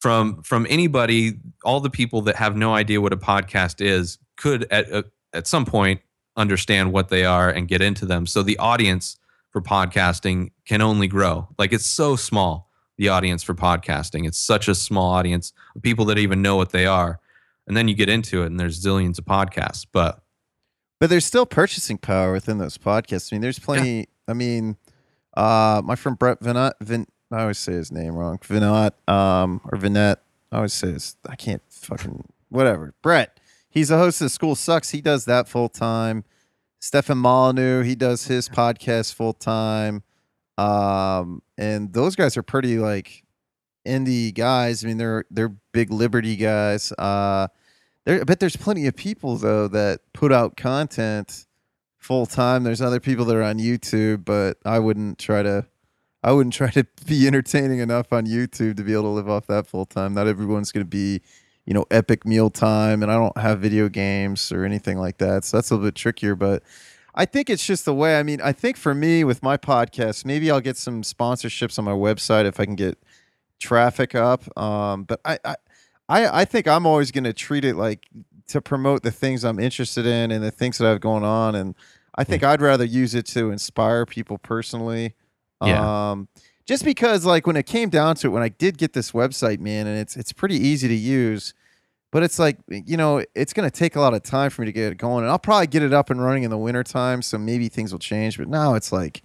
from from anybody, all the people that have no idea what a podcast is could at at- at some point understand what they are and get into them. So the audience for podcasting can only grow. Like it's so small, the audience for podcasting. It's such a small audience of people that even know what they are. And then you get into it and there's zillions of podcasts. But But there's still purchasing power within those podcasts. I mean, there's plenty. I mean, uh, my friend Brett Vinat, Vin, I always say his name wrong. Vinat, um, or Vinette. I always say his. I can't fucking whatever. Brett. He's a host of School Sucks. He does that full time. Stefan Molyneux, he does his podcast full time. Um, and those guys are pretty like indie guys. I mean, they're they're big Liberty guys. Uh, there, I bet there's plenty of people though that put out content full time. There's other people that are on YouTube, but I wouldn't try to. I wouldn't try to (laughs) be entertaining enough on YouTube to be able to live off that full time. Not everyone's going to be, you know, epic meal time, and I don't have video games or anything like that, so that's a little bit trickier. But I think it's just the way. I mean, I think for me with my podcast, maybe I'll get some sponsorships on my website if I can get traffic up. Um, but I, I, I, I think I'm always going to treat it like to promote the things I'm interested in and the things that I have going on. And I think I'd rather use it to inspire people personally. Yeah. Um, just because like when it came down to it, when I did get this website, man, and it's it's pretty easy to use, but it's like you know it's going to take a lot of time for me to get it going and i'll probably get it up and running in the wintertime so maybe things will change but now it's like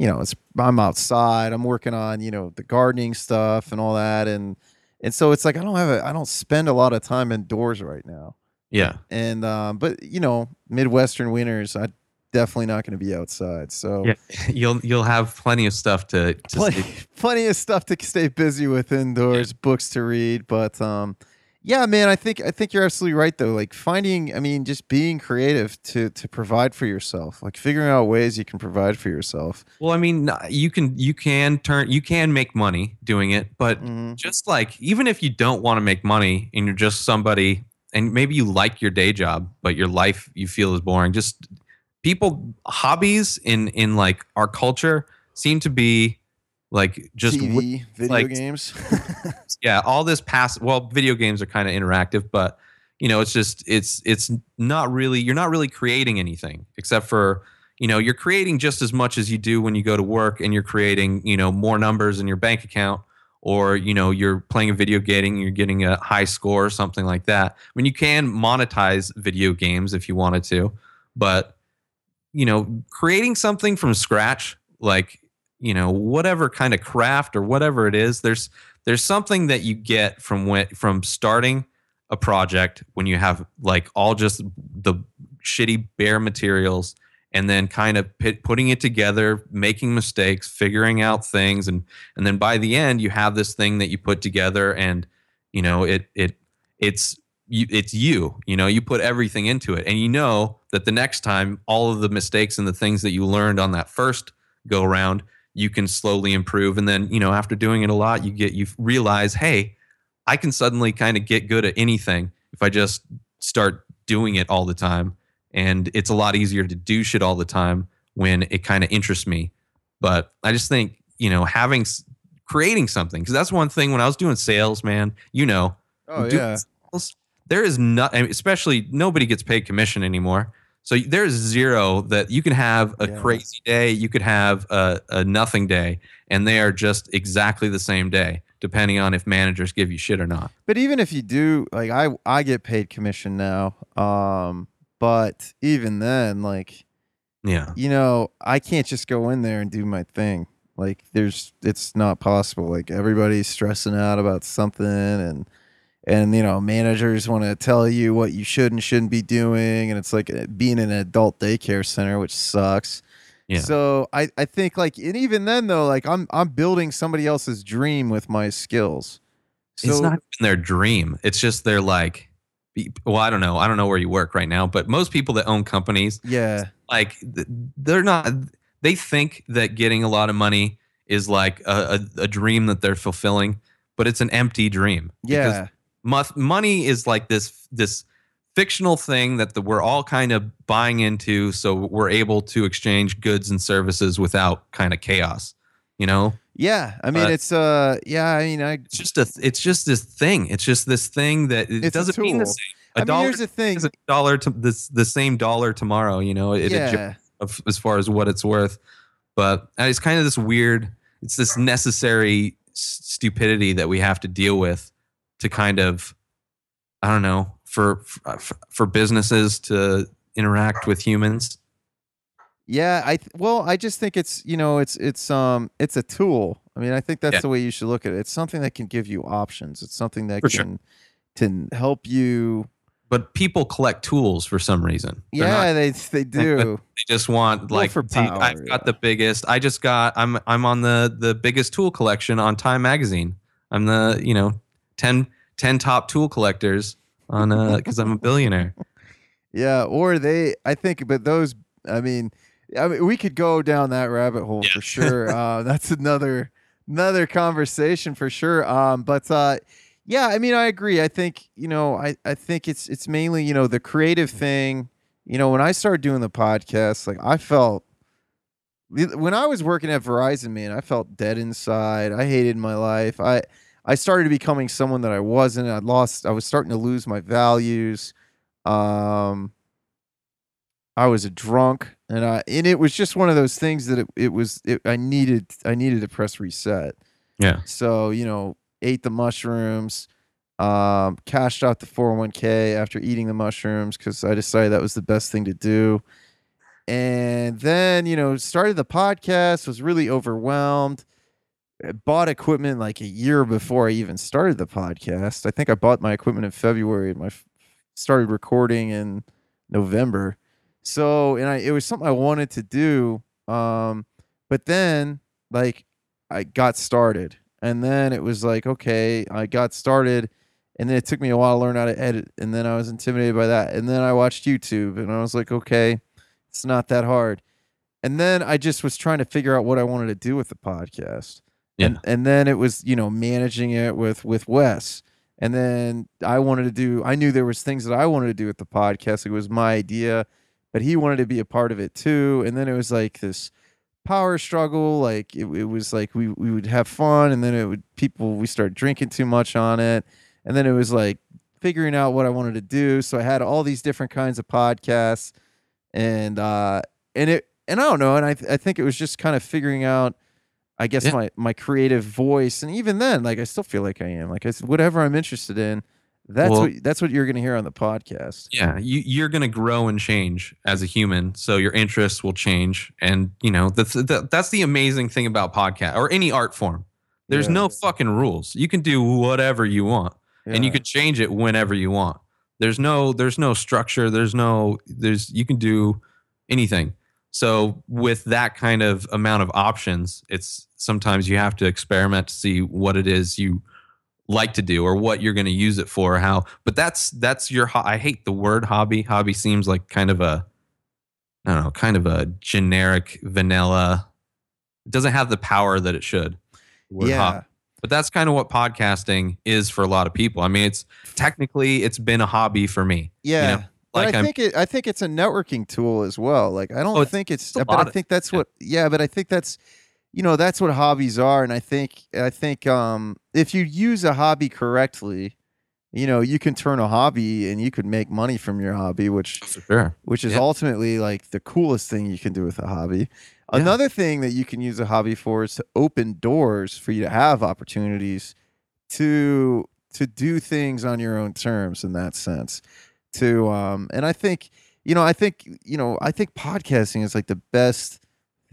you know it's i'm outside i'm working on you know the gardening stuff and all that and and so it's like i don't have a i don't spend a lot of time indoors right now Yeah. and um but you know midwestern winters i definitely not going to be outside so Yeah. (laughs) You'll you'll have plenty of stuff to, to plenty, (laughs) plenty of stuff to stay busy with indoors, books to read. But um, yeah, man, I think I think you're absolutely right though. Like finding, I mean, just being creative to to provide for yourself, like figuring out ways you can provide for yourself. Well, I mean, you can you can turn you can make money doing it, but Mhm. just like even if you don't want to make money and you're just somebody and maybe you like your day job but your life you feel is boring just people hobbies in in like our culture seem to be like just TV, video like- games. (laughs) yeah all this past well video games are kind of interactive but you know it's just it's it's not really you're not really creating anything except for you know you're creating just as much as you do when you go to work and you're creating you know more numbers in your bank account or you know you're playing a video game and you're getting a high score or something like that i mean you can monetize video games if you wanted to but you know creating something from scratch like you know whatever kind of craft or whatever it is there's there's something that you get from when from starting a project when you have like all just the shitty bare materials and then kind of put, putting it together making mistakes figuring out things and and then by the end you have this thing that you put together and you know it it it's you, it's you you know you put everything into it. And you know that the next time all of the mistakes and the things that you learned on that first go around you can slowly improve. And then you know after doing it a lot you get you realize hey i can suddenly kind of get good at anything if i just start doing it all the time. And it's a lot easier to do shit all the time when it kind of interests me. But i just think you know having creating something because that's one thing when i was doing sales man you know oh yeah, sales, there is not especially nobody gets paid commission anymore so there's zero that you can have a Yeah. crazy day you could have a, a nothing day and they are just exactly the same day depending on if managers give you shit or not but even if you do, like I I get paid commission now. Um, but even then, like yeah you know, I can't just go in there and do my thing. Like there's it's not possible. Like everybody's stressing out about something and and you know, managers want to tell you what you should and shouldn't be doing and it's like uh, being in an adult daycare center which sucks. Yeah. So I I think like and even then though like I'm I'm building somebody else's dream with my skills. So it's not even their dream it's just they're like well i don't know i don't know where you work right now but most people that own companies yeah. like they're not they think that getting a lot of money is like a, a, a dream that they're fulfilling but it's an empty dream because Yeah. Mo- money is like this this fictional thing that the, we're all kind of buying into so we're able to exchange goods and services without kind of chaos you know Yeah. I mean But- it's uh yeah, I mean I it's just a it's just this thing it's just this thing that it doesn't mean the same I a mean dollar here's the thing. is a dollar to this the same dollar tomorrow you know it, it yeah. of, as far as what it's worth. But it's kind of this weird, it's this necessary stupidity that we have to deal with to kind of, I don't know, for for, for businesses to interact with humans. Yeah, I th- well, I just think it's you know it's it's um it's a tool. I mean, I think that's Yeah. the way you should look at it. It's something that can give you options. It's something that For sure. can can help you. But people collect tools for some reason. They're yeah, not- they they (laughs) do. they just want like for see, I've power, got the biggest. I just got. I'm I'm on the the biggest tool collection on Time Magazine. I'm the you know 10, 10 top tool collectors on uh because I'm a billionaire. yeah, or they. I think, but those. I mean, I mean, we could go down that rabbit hole Yeah. for sure. (laughs) uh, that's another another conversation for sure. Um, but uh, yeah, I mean, I agree. I think you know, I I think it's it's mainly you know the creative thing. You know, when I started doing the podcast, like I felt when I was working at Verizon, man, I felt dead inside. I hated my life. I I started becoming someone that I wasn't. I lost. I was starting to lose my values. Um, I was a drunk, and I and it was just one of those things that it, it was. It, I needed I needed to press reset. Yeah. So you know, ate the mushrooms, Um, cashed out the 401k after eating the mushrooms because I decided that was the best thing to do. And then, you know, started the podcast, was really overwhelmed. Bought equipment like a year before I even started the podcast. I think I bought my equipment in February and my started recording in November. So, and I it was something I wanted to do. Um, but then like I got started. And then it was like, okay, I got started and then it took me a while to learn how to edit and then I was intimidated by that. And then I watched YouTube and I was like, okay, it's not that hard. And then I just was trying to figure out what I wanted to do with the podcast. Yeah. And and then it was, you know, managing it with with Wes. And then I wanted to do I knew there was things that I wanted to do with the podcast. It was my idea, but he wanted to be a part of it too. And then it was like this power struggle. Like it, it was like we we would have fun and then it would people we start drinking too much on it. And then it was like figuring out what I wanted to do. So I had all these different kinds of podcasts and uh and it and I don't know, and I th- I think it was just kind of figuring out I guess Yeah. my my creative voice and even then like I still feel like I am. Like I whatever I'm interested in, that's Well- what that's what you're going to hear on the podcast. Yeah, you, you're going to grow and change as a human, so your interests will change, and you know that's that, that's the amazing thing about podcast or any art form. There's Yeah. no fucking rules. You can do whatever you want, and you can change it whenever you want. There's no there's no structure. There's no there's you can do anything. So with that kind of amount of options, it's sometimes you have to experiment to see what it is you like to do or what you're going to use it for or how but that's that's your ho- i hate the word hobby hobby seems like kind of a i don't know kind of a generic vanilla it doesn't have the power that it should yeah. hobby. but that's kind of what podcasting is for a lot of people i mean it's technically it's been a hobby for me Yeah. know, but I I'm- think it I think it's a networking tool as well. Like I don't Oh, think it's it's but I think that's yeah. what yeah, but I think that's you know, that's what hobbies are and I think I think um if you use a hobby correctly, you know, you can turn a hobby and you could make money from your hobby, which sure which is Yeah. ultimately like the coolest thing you can do with a hobby. Yeah. Another thing that you can use a hobby for is to open doors for you to have opportunities to to do things on your own terms in that sense. To um and I think you know, I think you know, I think podcasting is like the best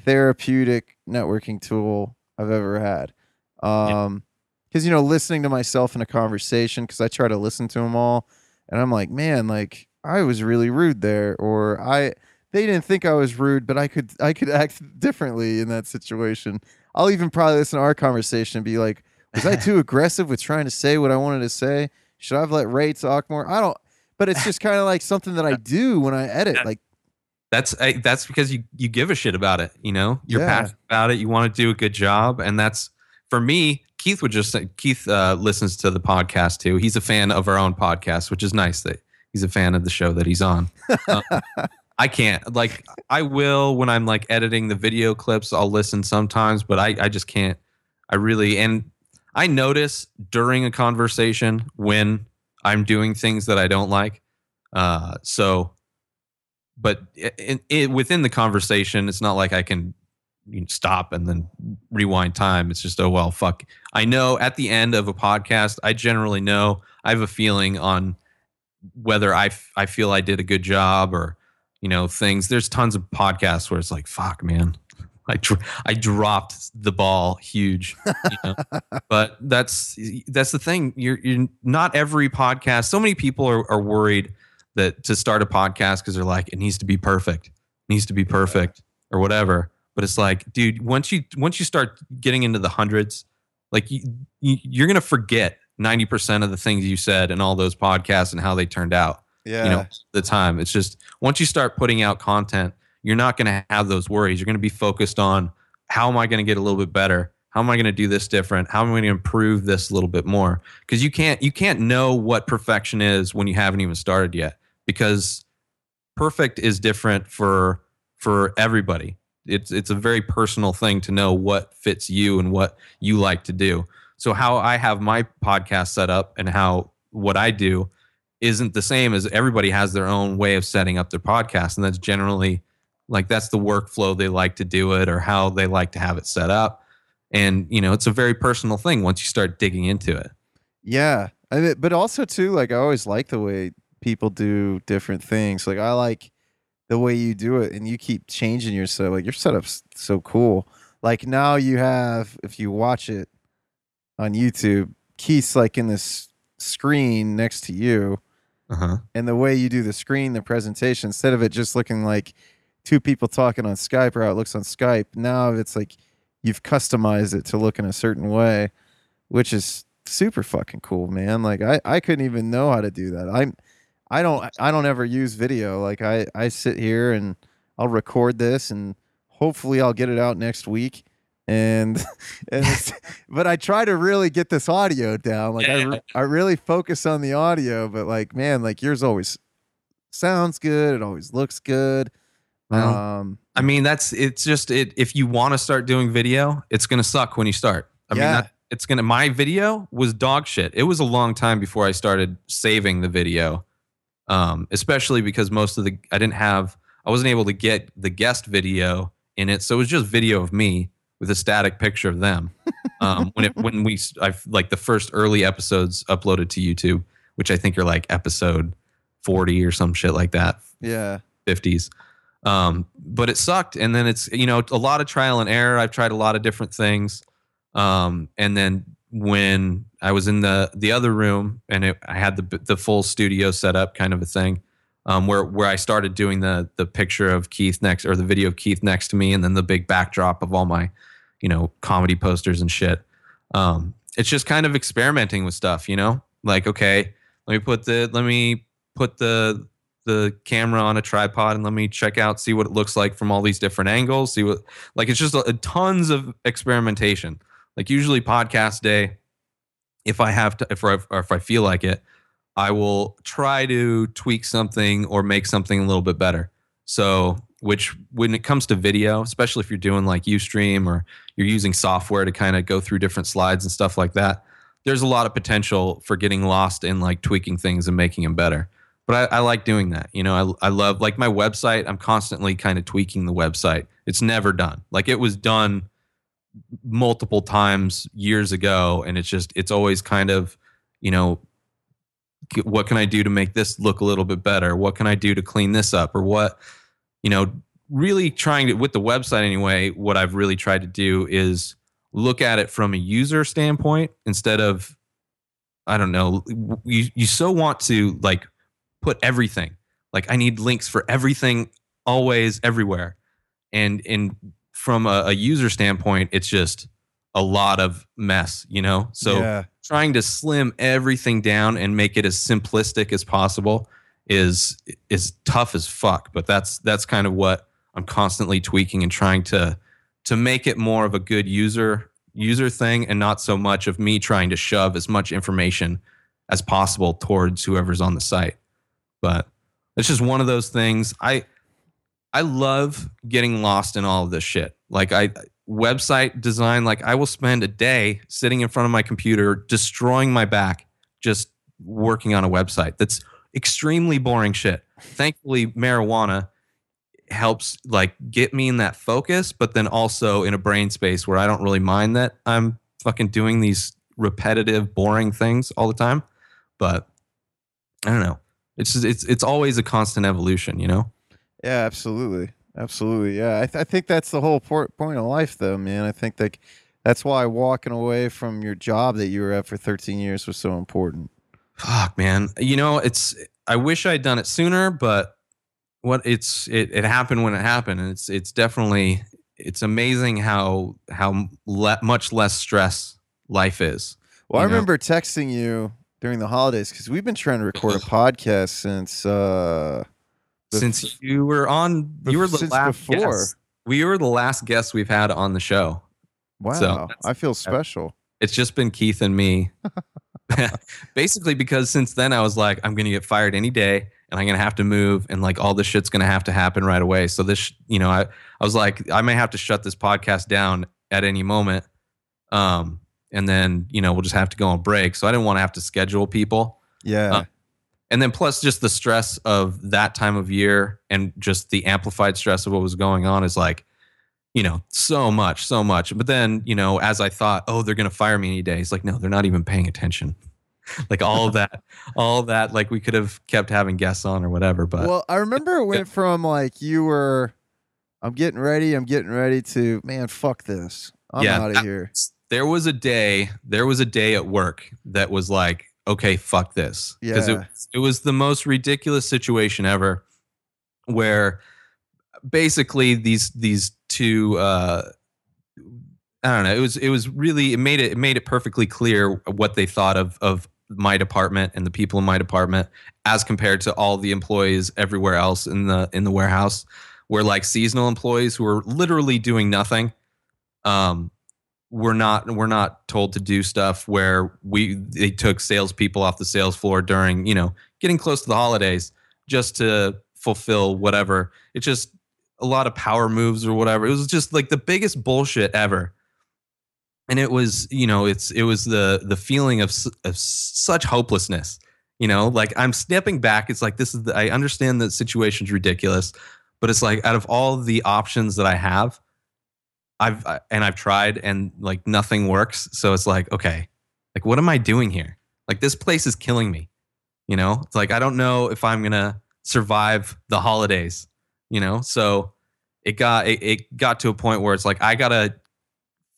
therapeutic networking tool I've ever had. Um cuz you know, listening to myself in a conversation cuz I try to listen to them all and I'm like, man, like I was really rude there, or I they didn't think I was rude, but I could I could act (laughs) differently in that situation. I'll even probably listen to our conversation and be like, was I (laughs) too aggressive with trying to say what I wanted to say? Should I have let Ray talk more? I don't. But it's just kind of like something that I do when I edit. Like, that's I, that's because you you give a shit about it you know you're Yeah. passionate about it you want to do a good job and that's for me keith would just say keith uh, listens to the podcast too he's a fan of our own podcast which is nice that he's a fan of the show that he's on Um, i can't like i will when i'm like editing the video clips i'll listen sometimes but i i just can't i really and i notice during a conversation when i'm doing things that i don't like uh so but in, in, within the conversation, it's not like I can you know, stop and then rewind time. It's just oh well, fuck. I know at the end of a podcast, I generally know I have a feeling on whether I f- I feel I did a good job or you know things. There's tons of podcasts where it's like fuck, man. I dr- I dropped the ball huge, you know? (laughs) but that's that's the thing. You're you're not every podcast. So many people are, are worried that to start a podcast because they're like it needs to be perfect, it needs to be perfect or whatever. But it's like, dude, once you once you start getting into the hundreds, like you, you you're gonna forget ninety percent of the things you said in all those podcasts and how they turned out yeah, you know the time it's just once you start putting out content you're not going to have those worries. You're going to be focused on how am i going to get a little bit better? How am i going to do this different? How am i going to improve this a little bit more? Because you can't you can't know what perfection is when you haven't even started yet because perfect is different for for everybody. It's it's a very personal thing to know what fits you and what you like to do. So how i have my podcast set up and how what i do isn't the same as everybody has their own way of setting up their podcast and that's generally like that's the workflow they like to do it or how they like to have it set up and you know it's a very personal thing once you start digging into it yeah. I mean, but also too, like I always like the way people do different things. Like I like the way you do it, and you keep changing your setup. Like your setup's so cool. Like now you have, if you watch it on YouTube, Keith's like in this screen next to you, Uh-huh. and the way you do the screen, the presentation, instead of it just looking like two people talking on Skype or how it looks on Skype, now it's like you've customized it to look in a certain way, which is super fucking cool, man. Like I, I couldn't even know how to do that. I'm I don't I don't ever use video. Like I, I sit here and I'll record this and hopefully I'll get it out next week. And, (laughs) and (laughs) but I try to really get this audio down. Like I, I really focus on the audio, but like, man, like yours always sounds good. It always looks good. Well, um, I mean, that's it's just it. If you want to start doing video, it's gonna suck when you start. I mean, that, it's gonna. My video was dog shit. It was a long time before I started saving the video, um, especially because most of the I didn't have. I wasn't able to get the guest video in it, so it was just video of me with a static picture of them. Um, when it when we I like the first early episodes uploaded to YouTube, which I think are like episode forty or some shit like that. yeah. 50s um but it sucked. And then it's you know a lot of trial and error. I've tried a lot of different things. Um and then when i was in the the other room and it, i had the the full studio set up kind of a thing um where where i started doing the the picture of keith next or the video of keith next to me and then the big backdrop of all my you know comedy posters and shit. Um it's just kind of experimenting with stuff you know? Like okay let me put the let me put the the camera on a tripod and let me check out see what it looks like from all these different angles see what like it's just a, tons of experimentation. Like usually podcast day if i have to if I, or if i feel like it i will try to tweak something or make something a little bit better. So which when it comes to video especially if you're doing like ustream or you're using software to kind of go through different slides and stuff like that there's a lot of potential for getting lost in like tweaking things and making them better but I, I like doing that. You know, I, I love like my website. I'm constantly kind of tweaking the website. It's never done. Like it was done multiple times years ago, and it's just it's always kind of, you know, what can I do to make this look a little bit better? What can I do to clean this up? Or what, you know, really trying to with the website anyway. What I've really tried to do is look at it from a user standpoint instead of I don't know. You you so want to like put everything. Like I need links for everything, always, everywhere. And and from a, a user standpoint, it's just a lot of mess, you know. So yeah. trying to slim everything down and make it as simplistic as possible is is tough as fuck. But that's that's kind of what I'm constantly tweaking and trying to to make it more of a good user user thing and not so much of me trying to shove as much information as possible towards whoever's on the site. But it's just one of those things. I I love getting lost in all of this shit. Like I website design, like I will spend a day sitting in front of my computer destroying my back just working on a website. That's extremely boring shit. Thankfully, marijuana helps like get me in that focus, but then also in a brain space where I don't really mind that I'm fucking doing these repetitive, boring things all the time. But I don't know. It's just, it's it's always a constant evolution, you know. Yeah, absolutely, absolutely. Yeah, I, th- I think that's the whole point of life, though, man. I think like that's why walking away from your job that you were at for 13 years was so important. Fuck, man. You know, it's I wish I'd done it sooner, but what it's it, it happened when it happened, and it's it's definitely it's amazing how how le- much less stress life is. Well, I know? remember texting you during the holidays because we've been trying to record a podcast since uh the Since you were on, you were the last before. guest. We were the last guests we've had on the show. wow, so- I feel special. It's just been Keith and me. (laughs) (laughs) Basically, because since then I was like, I'm gonna get fired any day, and I'm gonna have to move, and like all this shit's gonna have to happen right away. So this, you know, I I was like, I may have to shut this podcast down at any moment, um, and then you know we'll just have to go on break. So I didn't want to have to schedule people, Yeah, Uh, and then plus just the stress of that time of year, and just the amplified stress of what was going on is like you know, so much, so much. But then, you know, as I thought, oh, they're going to fire me any day, it's like, no, they're not even paying attention. (laughs) like all of that, all that. Like we could have kept having guests on or whatever. But well, I remember it went (laughs) from like you were, I'm getting ready, I'm getting ready to, man, fuck this. I'm Yeah, out of here. There was a day, there was a day at work that was like, okay, fuck this. Because Yeah. it, it was the most ridiculous situation ever where basically these these two uh I don't know, it was it was really it made it it made it perfectly clear what they thought of of my department and the people in my department as compared to all the employees everywhere else in the in the warehouse where like seasonal employees who were literally doing nothing um we're not we're not told to do stuff where we they took salespeople off the sales floor during you know getting close to the holidays just to fulfill whatever. It's just a lot of power moves or whatever. It was just like the biggest bullshit ever. And it was you know it's it was the the feeling of, of such hopelessness. You know, like I'm stepping back. It's like this is the, I understand that situation's ridiculous, but it's like out of all the options that I have, I've I- and I've tried and like nothing works. So it's like, okay, like what am I doing here? Like this place is killing me. You know, it's like I don't know if I'm gonna survive the holidays. You know, so it got it, it got to a point where it's like I gotta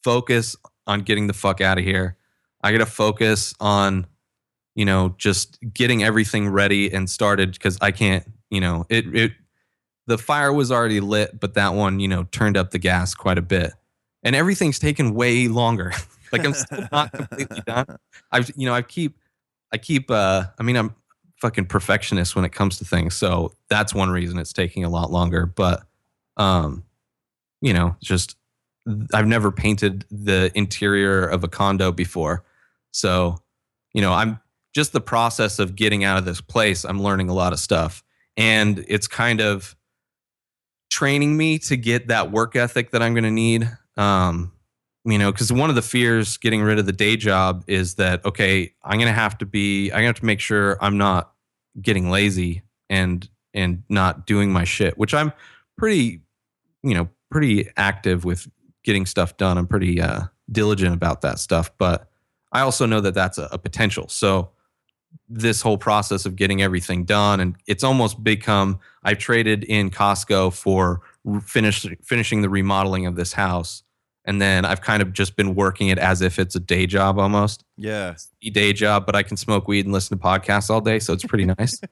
focus on getting the fuck out of here. I gotta focus on, you know, just getting everything ready and started because I can't. You know, it it the fire was already lit, but that one, you know, turned up the gas quite a bit. And everything's taken way longer. (laughs) like I'm still not completely done. I've you know, I keep I keep uh I mean I'm fucking perfectionist when it comes to things. So that's one reason it's taking a lot longer. But um, you know, just I've never painted the interior of a condo before. So, you know, I'm just the process of getting out of this place, I'm learning a lot of stuff. And it's kind of training me to get that work ethic that I'm going to need. Um, you know, because one of the fears getting rid of the day job is that okay, I'm going to have to be, I'm going to have to make sure I'm not getting lazy and and not doing my shit, which I'm pretty, you know, pretty active with getting stuff done. I'm pretty uh, diligent about that stuff, but I also know that that's a, a potential. So this whole process of getting everything done and it's almost become I've traded in Costco for finish, finishing the remodeling of this house. And then I've kind of just been working it as if it's a day job almost. Yeah. A day job, but I can smoke weed and listen to podcasts all day. So it's pretty nice. (laughs)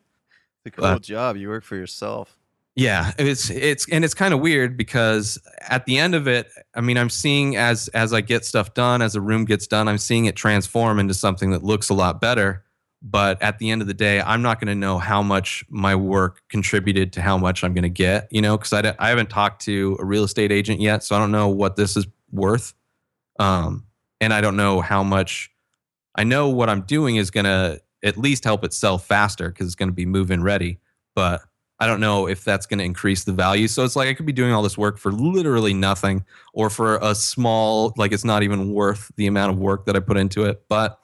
It's a cool Uh, job. You work for yourself. Yeah, it's it's and it's kind of weird because at the end of it, I mean, I'm seeing as as I get stuff done, as a room gets done, I'm seeing it transform into something that looks a lot better. But at the end of the day, I'm not going to know how much my work contributed to how much I'm going to get, you know, because I, I haven't talked to a real estate agent yet, so I don't know what this is worth, um, and I don't know how much. I know what I'm doing is going to at least help it sell faster because it's going to be move-in ready, but I don't know if that's going to increase the value. So it's like I could be doing all this work for literally nothing or for a small, like it's not even worth the amount of work that I put into it. But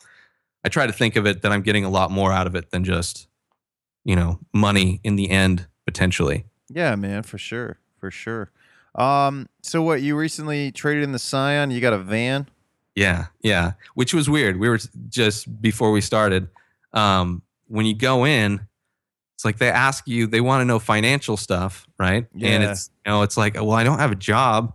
I try to think of it that I'm getting a lot more out of it than just, you know, money in the end, potentially. Yeah, man, for sure. For sure. Um, so what you recently traded in the Scion, you got a van? Yeah, yeah. Which was weird. We were just before we started. Um, when you go in, it's like they ask you, they want to know financial stuff, right? Yeah. And it's you know, it's like, well, I don't have a job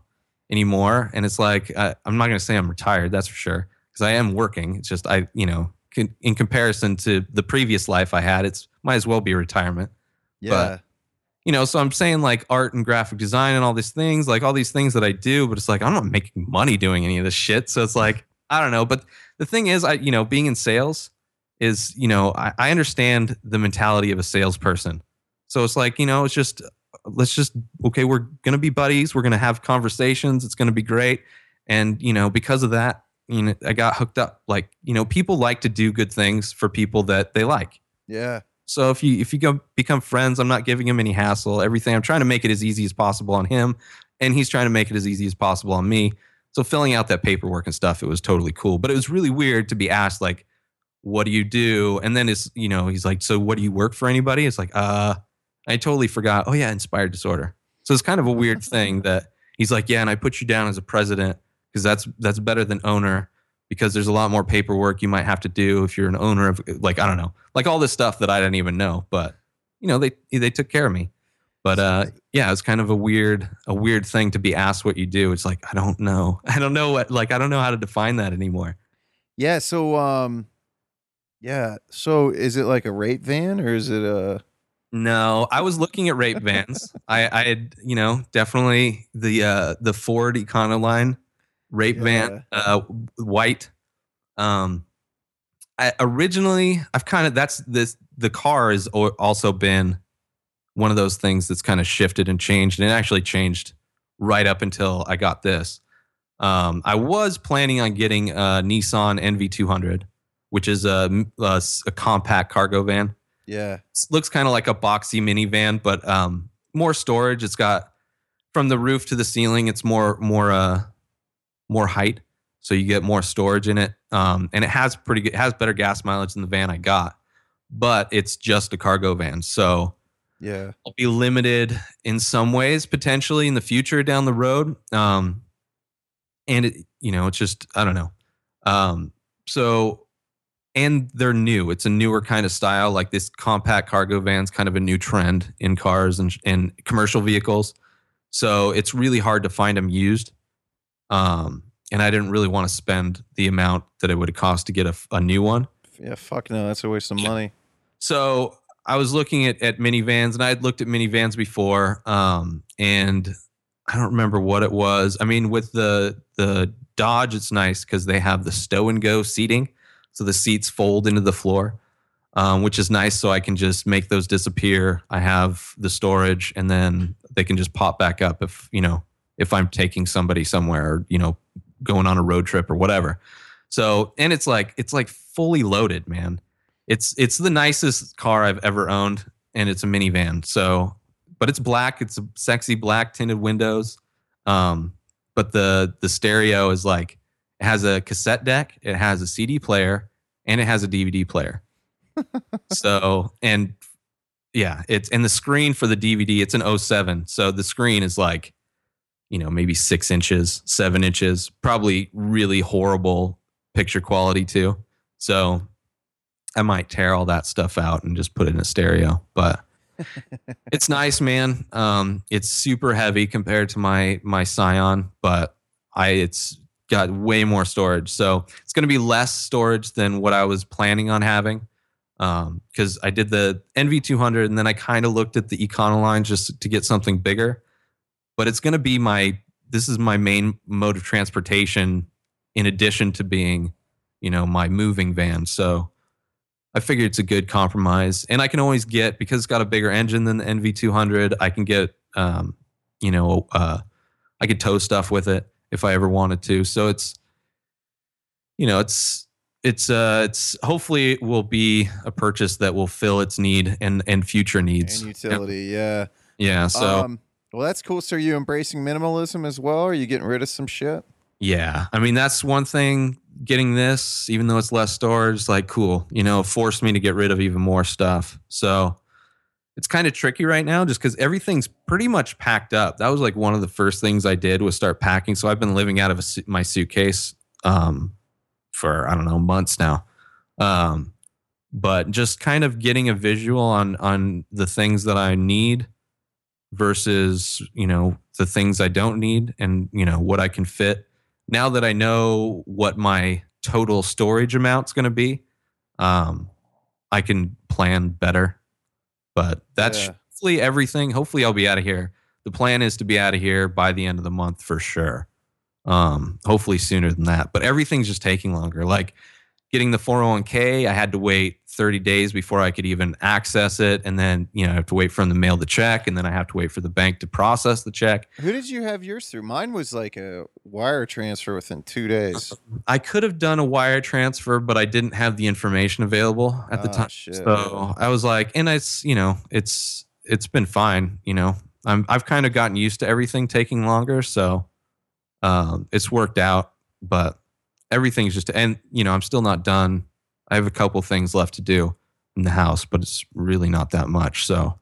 anymore, and it's like uh, I'm not going to say I'm retired, that's for sure, because I am working. It's just I, you know, can, in comparison to the previous life I had, it's might as well be retirement Yeah. you know, so I'm saying like art and graphic design and all these things, like all these things that I do, but it's like I'm not making money doing any of this shit. So it's like, I don't know. But the thing is, I, you know, being in sales is, you know, I, I understand the mentality of a salesperson. So it's like, you know, it's just, let's just, okay, we're going to be buddies. We're going to have conversations. It's going to be great. And, you know, because of that, you know, I got hooked up. Like, you know, people like to do good things for people that they like. yeah. So if you if you go become friends, I'm not giving him any hassle. Everything I'm trying to make it as easy as possible on him, and he's trying to make it as easy as possible on me. So filling out that paperwork and stuff, it was totally cool. But it was really weird to be asked like, "What do you do?" And then it's you know he's like, "So what do you work for anybody?" It's like, uh, I totally forgot. Oh yeah, inspired disorder. So it's kind of a weird thing that he's like, "Yeah," and I put you down as a president because that's that's better than owner because there's a lot more paperwork you might have to do if you're an owner of like I don't know, like all this stuff that I didn't even know, but you know, they they took care of me. But uh yeah, it's kind of a weird a weird thing to be asked what you do. It's like I don't know. (laughs) I don't know what like I don't know how to define that anymore. Yeah. So, um, yeah. So, is it like a rape van or is it a? No, I was looking at rape vans. (laughs) I, I had, you know, definitely the uh the Ford Econoline rape van, uh white. Um I originally I've kind of that's this the car has also been one of those things that's kind of shifted and changed and it actually changed right up until I got this. Um I was planning on getting a Nissan NV200, which is a a compact cargo van Yeah. s- looks kind of like a boxy minivan, but um, more storage. It's got from the roof to the ceiling. It's more more uh more height, so you get more storage in it. Um, and it has pretty good, it has better gas mileage than the van I got, but it's just a cargo van, so Yeah. I'll be limited in some ways potentially in the future down the road. Um, and it, you know, it's just I don't know. Um, so and they're new. It's a newer kind of style. Like this compact cargo van's kind of a new trend in cars and and commercial vehicles. So it's really hard to find them used. Um, and I didn't really want to spend the amount that it would cost to get a new one. Yeah. Fuck no. That's a waste of money. So I was looking at, at minivans and I had looked at minivans before. Um, and I don't remember what it was. I mean, with the the Dodge, it's nice because they have the stow and go seating. So the seats fold into the floor, um, which is nice. So I can just make those disappear. I have the storage and then they can just pop back up if, you know, if I'm taking somebody somewhere or, you know, going on a road trip or whatever. So, and it's like, it's like fully loaded, man it's it's the nicest car I've ever owned, and it's a minivan. So, but it's black. It's a sexy black tinted windows. Um, but the the stereo is like it has a cassette deck, it has a CD player, and it has a DVD player. (laughs) so and yeah, it's and the screen for the DVD. It's an 07. so the screen is like you know maybe six inches, seven inches, probably really horrible picture quality too. So I might tear all that stuff out and just put it in a stereo. But (laughs) it's nice, man. Um, it's super heavy compared to my my Scion, but I it's got way more storage. So it's going to be less storage than what I was planning on having. Because I did the NV200 and then I kind of looked at the Econoline just to get something bigger. But it's going to be my this is my main mode of transportation in addition to being, you know, my moving van. So I figured it's a good compromise, and I can always get because it's got a bigger engine than the NV200. I can get, um, you know, uh, I could tow stuff with it if I ever wanted to. So it's, you know, it's it's uh it's hopefully it will be a purchase that will fill its need and and future needs. And utility. Yeah. Yeah. So um, well, that's cool. So, are you embracing minimalism as well? Are you getting rid of some shit? Yeah. I mean, that's one thing getting this, even though it's less storage, like cool, you know, forced me to get rid of even more stuff. So it's kind of tricky right now just because everything's pretty much packed up. That was like one of the first things I did was start packing. So I've been living out of a, my suitcase um, for, I don't know, months now. Um, but just kind of getting a visual on on the things that I need versus you know the things I don't need and you know what I can fit now that I know what my total storage amount's going to be, um, I can plan better. But that's Yeah. hopefully everything. Hopefully, I'll be out of here. The plan is to be out of here by the end of the month for sure. Um, hopefully sooner than that. But everything's just taking longer. Like getting the 401k, I had to wait 30 days before I could even access it. And then, you know, I have to wait for them to mail the check. And then I have to wait for the bank to process the check. Who did you have yours through? Mine was like a wire transfer within two days. I could have done a wire transfer, but I didn't have the information available at the Ah, time. shit. So I was like, and it's you know, it's it's been fine. You know, I'm I've kind of gotten used to everything taking longer, so um, it's worked out. But everything's just, and you know, I'm still not done. I have a couple things left to do in the house, but it's really not that much. So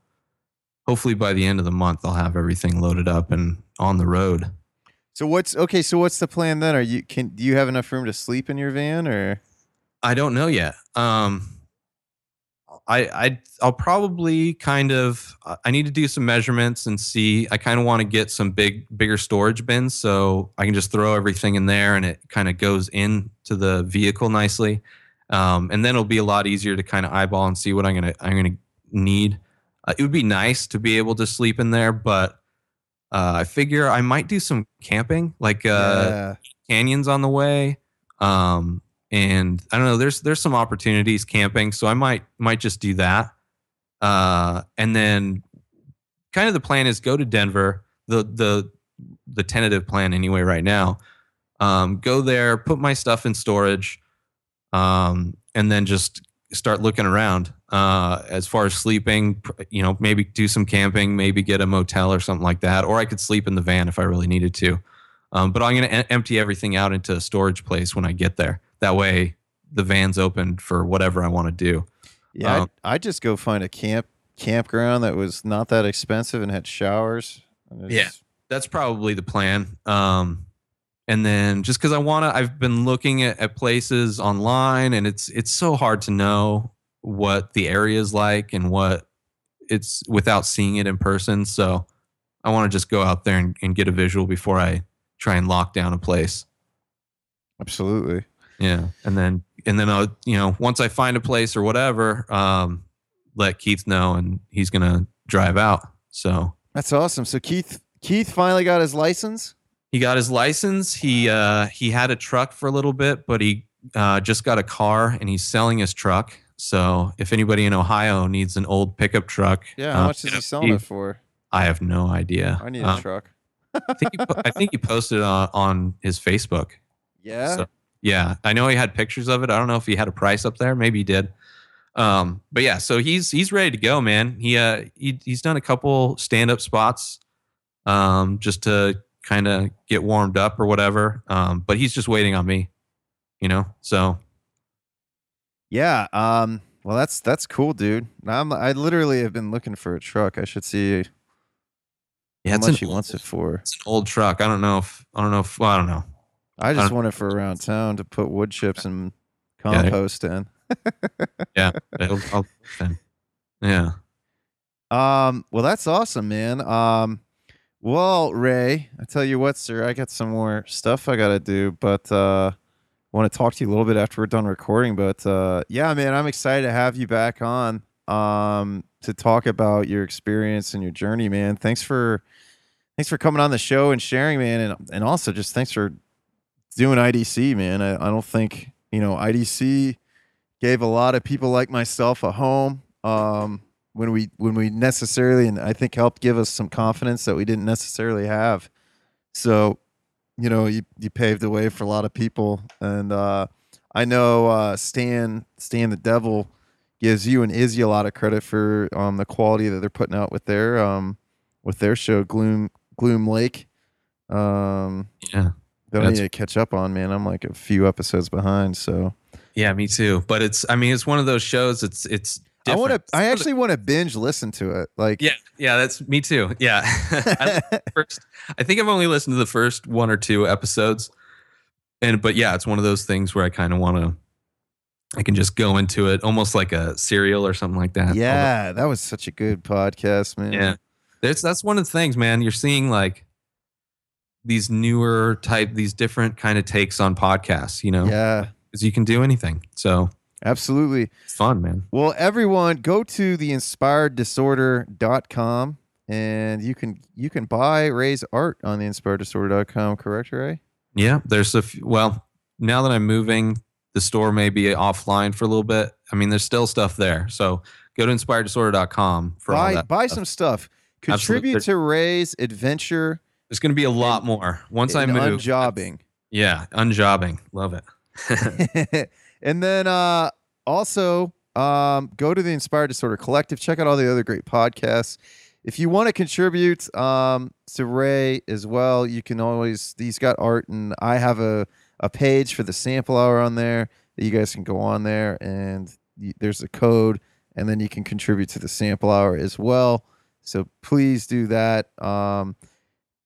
hopefully by the end of the month, I'll have everything loaded up and on the road. So what's okay? So what's the plan then? Are you can do you have enough room to sleep in your van or? I don't know yet. Um, I I I'll probably kind of I need to do some measurements and see. I kind of want to get some big bigger storage bins so I can just throw everything in there and it kind of goes into the vehicle nicely. Um, and then it'll be a lot easier to kind of eyeball and see what I'm gonna I'm gonna need. Uh, it would be nice to be able to sleep in there, but uh, I figure I might do some camping, like uh, yeah. canyons on the way. Um, and I don't know. There's there's some opportunities camping, so I might might just do that. Uh, and then kind of the plan is go to Denver. The the the tentative plan anyway right now. Um, go there, put my stuff in storage, um, and then just start looking around. Uh, as far as sleeping, you know, maybe do some camping, maybe get a motel or something like that, or I could sleep in the van if I really needed to. Um, but I'm going to em- empty everything out into a storage place when I get there. That way, the van's open for whatever I want to do. Yeah, Um, I'd, I'd just go find a camp campground that was not that expensive and had showers. and Yeah. That's probably the plan. Um, and then just because I want to, I've been looking at, at places online, and it's it's so hard to know what the area is like and what it's without seeing it in person. So I want to just go out there and, and get a visual before I try and lock down a place. absolutely. Yeah, and then and then I'll you know once I find a place or whatever, um, let Keith know, and he's gonna drive out. So That's awesome. So Keith Keith finally got his license. He got his license. He uh, he had a truck for a little bit, but he uh, just got a car, and he's selling his truck. So if anybody in Ohio needs an old pickup truck, Yeah, how uh, much is he selling it for? I have no idea. I need a Um, truck. I think he, I think he (laughs) posted on, on his Facebook. Yeah. So, yeah, I know he had pictures of it. I don't know if he had a price up there. Maybe he did. Um, but yeah, so he's he's ready to go, man. He uh he, he's done a couple stand up spots, um, just to kind of get warmed up or whatever. Um, but he's just waiting on me, you know. So Yeah. Um. Well, that's that's cool, dude. I'm I literally have been looking for a truck. I should see yeah, how much he old, wants it for. it's an old truck. I don't know if I don't know if well, I don't know. I just don't- want it for around town to put wood chips and Yeah, compost in. (laughs) Yeah, I'll, I'll, yeah. Um, well, that's awesome, man. Um, well, Ray, I tell you what, sir, I got some more stuff I gotta do, but uh, want to talk to you a little bit after we're done recording. But uh, yeah, man, I'm excited to have you back on um to talk about your experience and your journey, man. Thanks for thanks for coming on the show and sharing, man, and and also just thanks for doing IDC, man. I, I don't think you know IDC gave a lot of people like myself a home. Um, when we when we necessarily and I think helped give us some confidence that we didn't necessarily have. So, you know, you, you paved the way for a lot of people, and uh, I know uh, Stan Stan the Devil gives you and Izzy a lot of credit for um, the quality that they're putting out with their um, with their show Gloom Gloom Lake. Um, Yeah. that I need to catch up on, man. I'm like a few episodes behind, so Yeah, me too. But it's I mean it's one of those shows. It's it's. I want to. I actually want to binge listen to it. Like, Yeah, yeah, that's me too. Yeah, (laughs) I, (laughs) first, I think I've only listened to the first one or two episodes, and but yeah, it's one of those things where I kind of want to. I can just go into it almost like a serial or something like that. yeah, that was such a good podcast, man. yeah. That's that's one of the things, man. You're seeing like these newer type, these different kind of takes on podcasts. You know, yeah, because you can do anything. So absolutely. it's fun, man. Well, everyone, go to theinspireddisorder.com and you can you can buy Ray's art on theinspireddisorder.com. Correct, Ray? Yeah, there's a f- well. Now that I'm moving, the store may be offline for a little bit. I mean, there's still stuff there. So go to inspireddisorder.com for all buy that. buy stuff. some stuff. Absolutely. Contribute to Ray's adventure There's going to be a lot more once I move. unjobbing. Yeah, unjobbing. Love it. (laughs) (laughs) and then uh, also um, go to the Inspired Disorder Collective. Check out all the other great podcasts. If you want to contribute um, to Ray as well, you can always. He's got art, and I have a a page for the sample hour on there that you guys can go on there, and there's a code, and then you can contribute to the sample hour as well. So please do that. Um,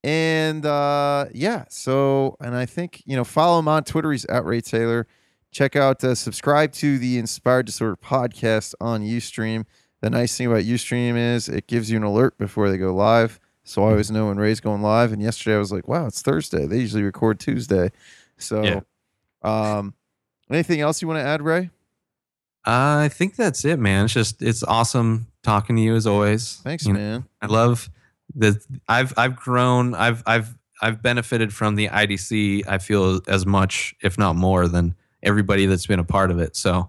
And uh, yeah, so and I think you know follow him on Twitter. He's at Ray Taylor. Check out, uh, subscribe to the Inspired Disorder podcast on UStream. The nice thing about UStream is it gives you an alert before they go live. So I always know when Ray's going live. And yesterday I was like, wow, it's Thursday. They usually record Tuesday. So, Yeah. um, anything else you want to add, Ray? Uh, I think that's it, man. It's just it's awesome talking to you as always. Thanks, You know, man. I love that I've I've grown. I've I've I've benefited from the IDC. I feel as much, if not more, than everybody that's been a part of it. So,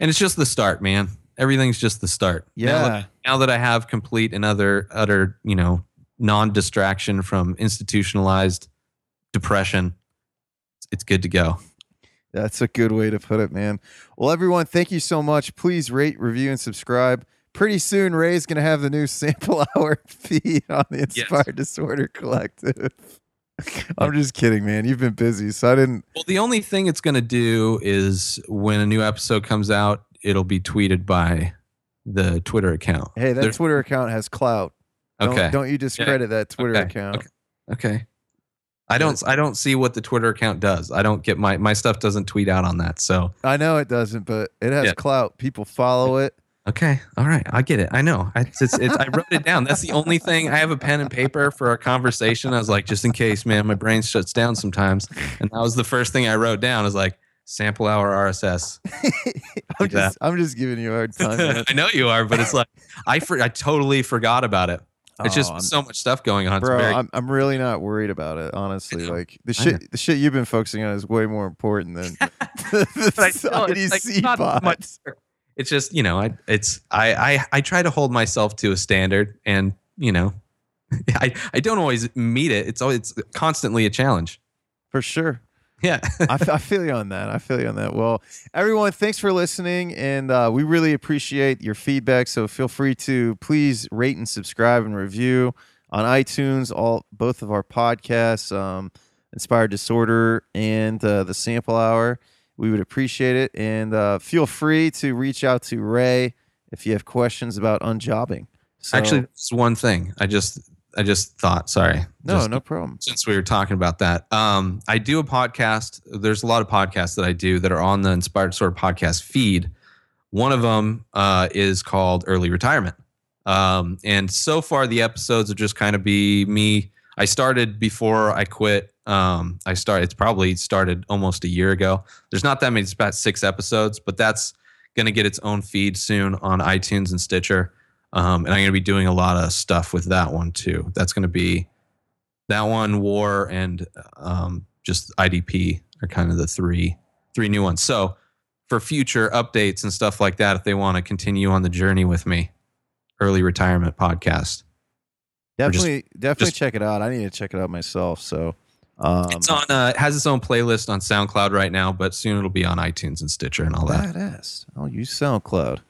and it's just the start, man. Everything's just the start. Now that, Yeah. now that I have complete and other utter, you know, non-distraction from institutionalized depression, it's good to go. That's a good way to put it, man. Well, everyone, thank you so much. Please rate, review, and subscribe. Pretty soon, Ray's going to have the new sample (laughs) hour feed on the Inspired Disorder Collective. (laughs) I'm just kidding, man. You've been busy, so I didn't. Well, the only thing it's going to do is when a new episode comes out, it'll be tweeted by the Twitter account. Hey, that There's- Twitter account has clout. Don't, okay. don't you discredit that Twitter Okay, account. okay. Okay. I don't I don't see what the Twitter account does. I don't get my my stuff doesn't tweet out on that. So, I know it doesn't, but it has Yeah. clout. People follow it. Okay. All right. I get it. I know. I it's, it's, I wrote it down. That's the only thing. I have a pen and paper for our conversation. I was like just in case, man, my brain shuts down sometimes. And that was the first thing I wrote down. I was like sample hour RSS. (laughs) I'm that. just, I'm just giving you a hard time. (laughs) I know you are, but it's like I for, I totally forgot about it. It's just Oh, so much stuff going on. Bro. very, I'm, I'm really not worried about it, honestly. Like the shit, the shit you've been focusing on is way more important than (laughs) the, the it's, like, IDC not much- it's just you know I it's I, I I try to hold myself to a standard, and you know (laughs) I I don't always meet it. It's always it's constantly a challenge. For sure. Yeah. (laughs) I, f- I feel you on that. I feel you on that. Well, everyone, thanks for listening, and uh, we really appreciate your feedback. So feel free to please rate and subscribe and review on iTunes. All both of our podcasts, um, Inspired Disorder and uh, the Sample Hour. We would appreciate it, and uh, feel free to reach out to Ray if you have questions about unjobbing. So, Actually, it's one thing I just I just thought. Sorry. no, Just- no problem. since we were talking about that, um, I do a podcast. There's a lot of podcasts that I do that are on the Inspired Disorder podcast feed. One of them uh, is called Early Retirement. Um, and so far, the episodes will just kind of be me. I started before I quit. Um, I started, it's probably started almost a year ago. There's not that many, it's about six episodes, but that's going to get its own feed soon on iTunes and Stitcher. Um, and I'm going to be doing a lot of stuff with that one too. That's going to be that one, War, and um, just IDP are kind of the three three new ones. So for future updates and stuff like that, if they want to continue on the journey with me, early retirement podcast. Or just- Definitely, definitely just- check it out. I need to check it out myself. So, um, it's on. Uh, it has its own playlist on SoundCloud right now, but soon it'll be on iTunes and Stitcher and all that. Badass. I'll use SoundCloud.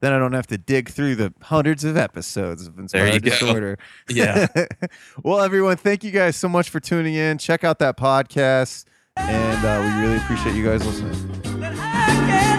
Then I don't have to dig through the hundreds of episodes of There you Inspired go. Disorder. (laughs) Yeah. (laughs) well, everyone, thank you guys so much for tuning in. Check out that podcast, and uh, we really appreciate you guys listening. that I can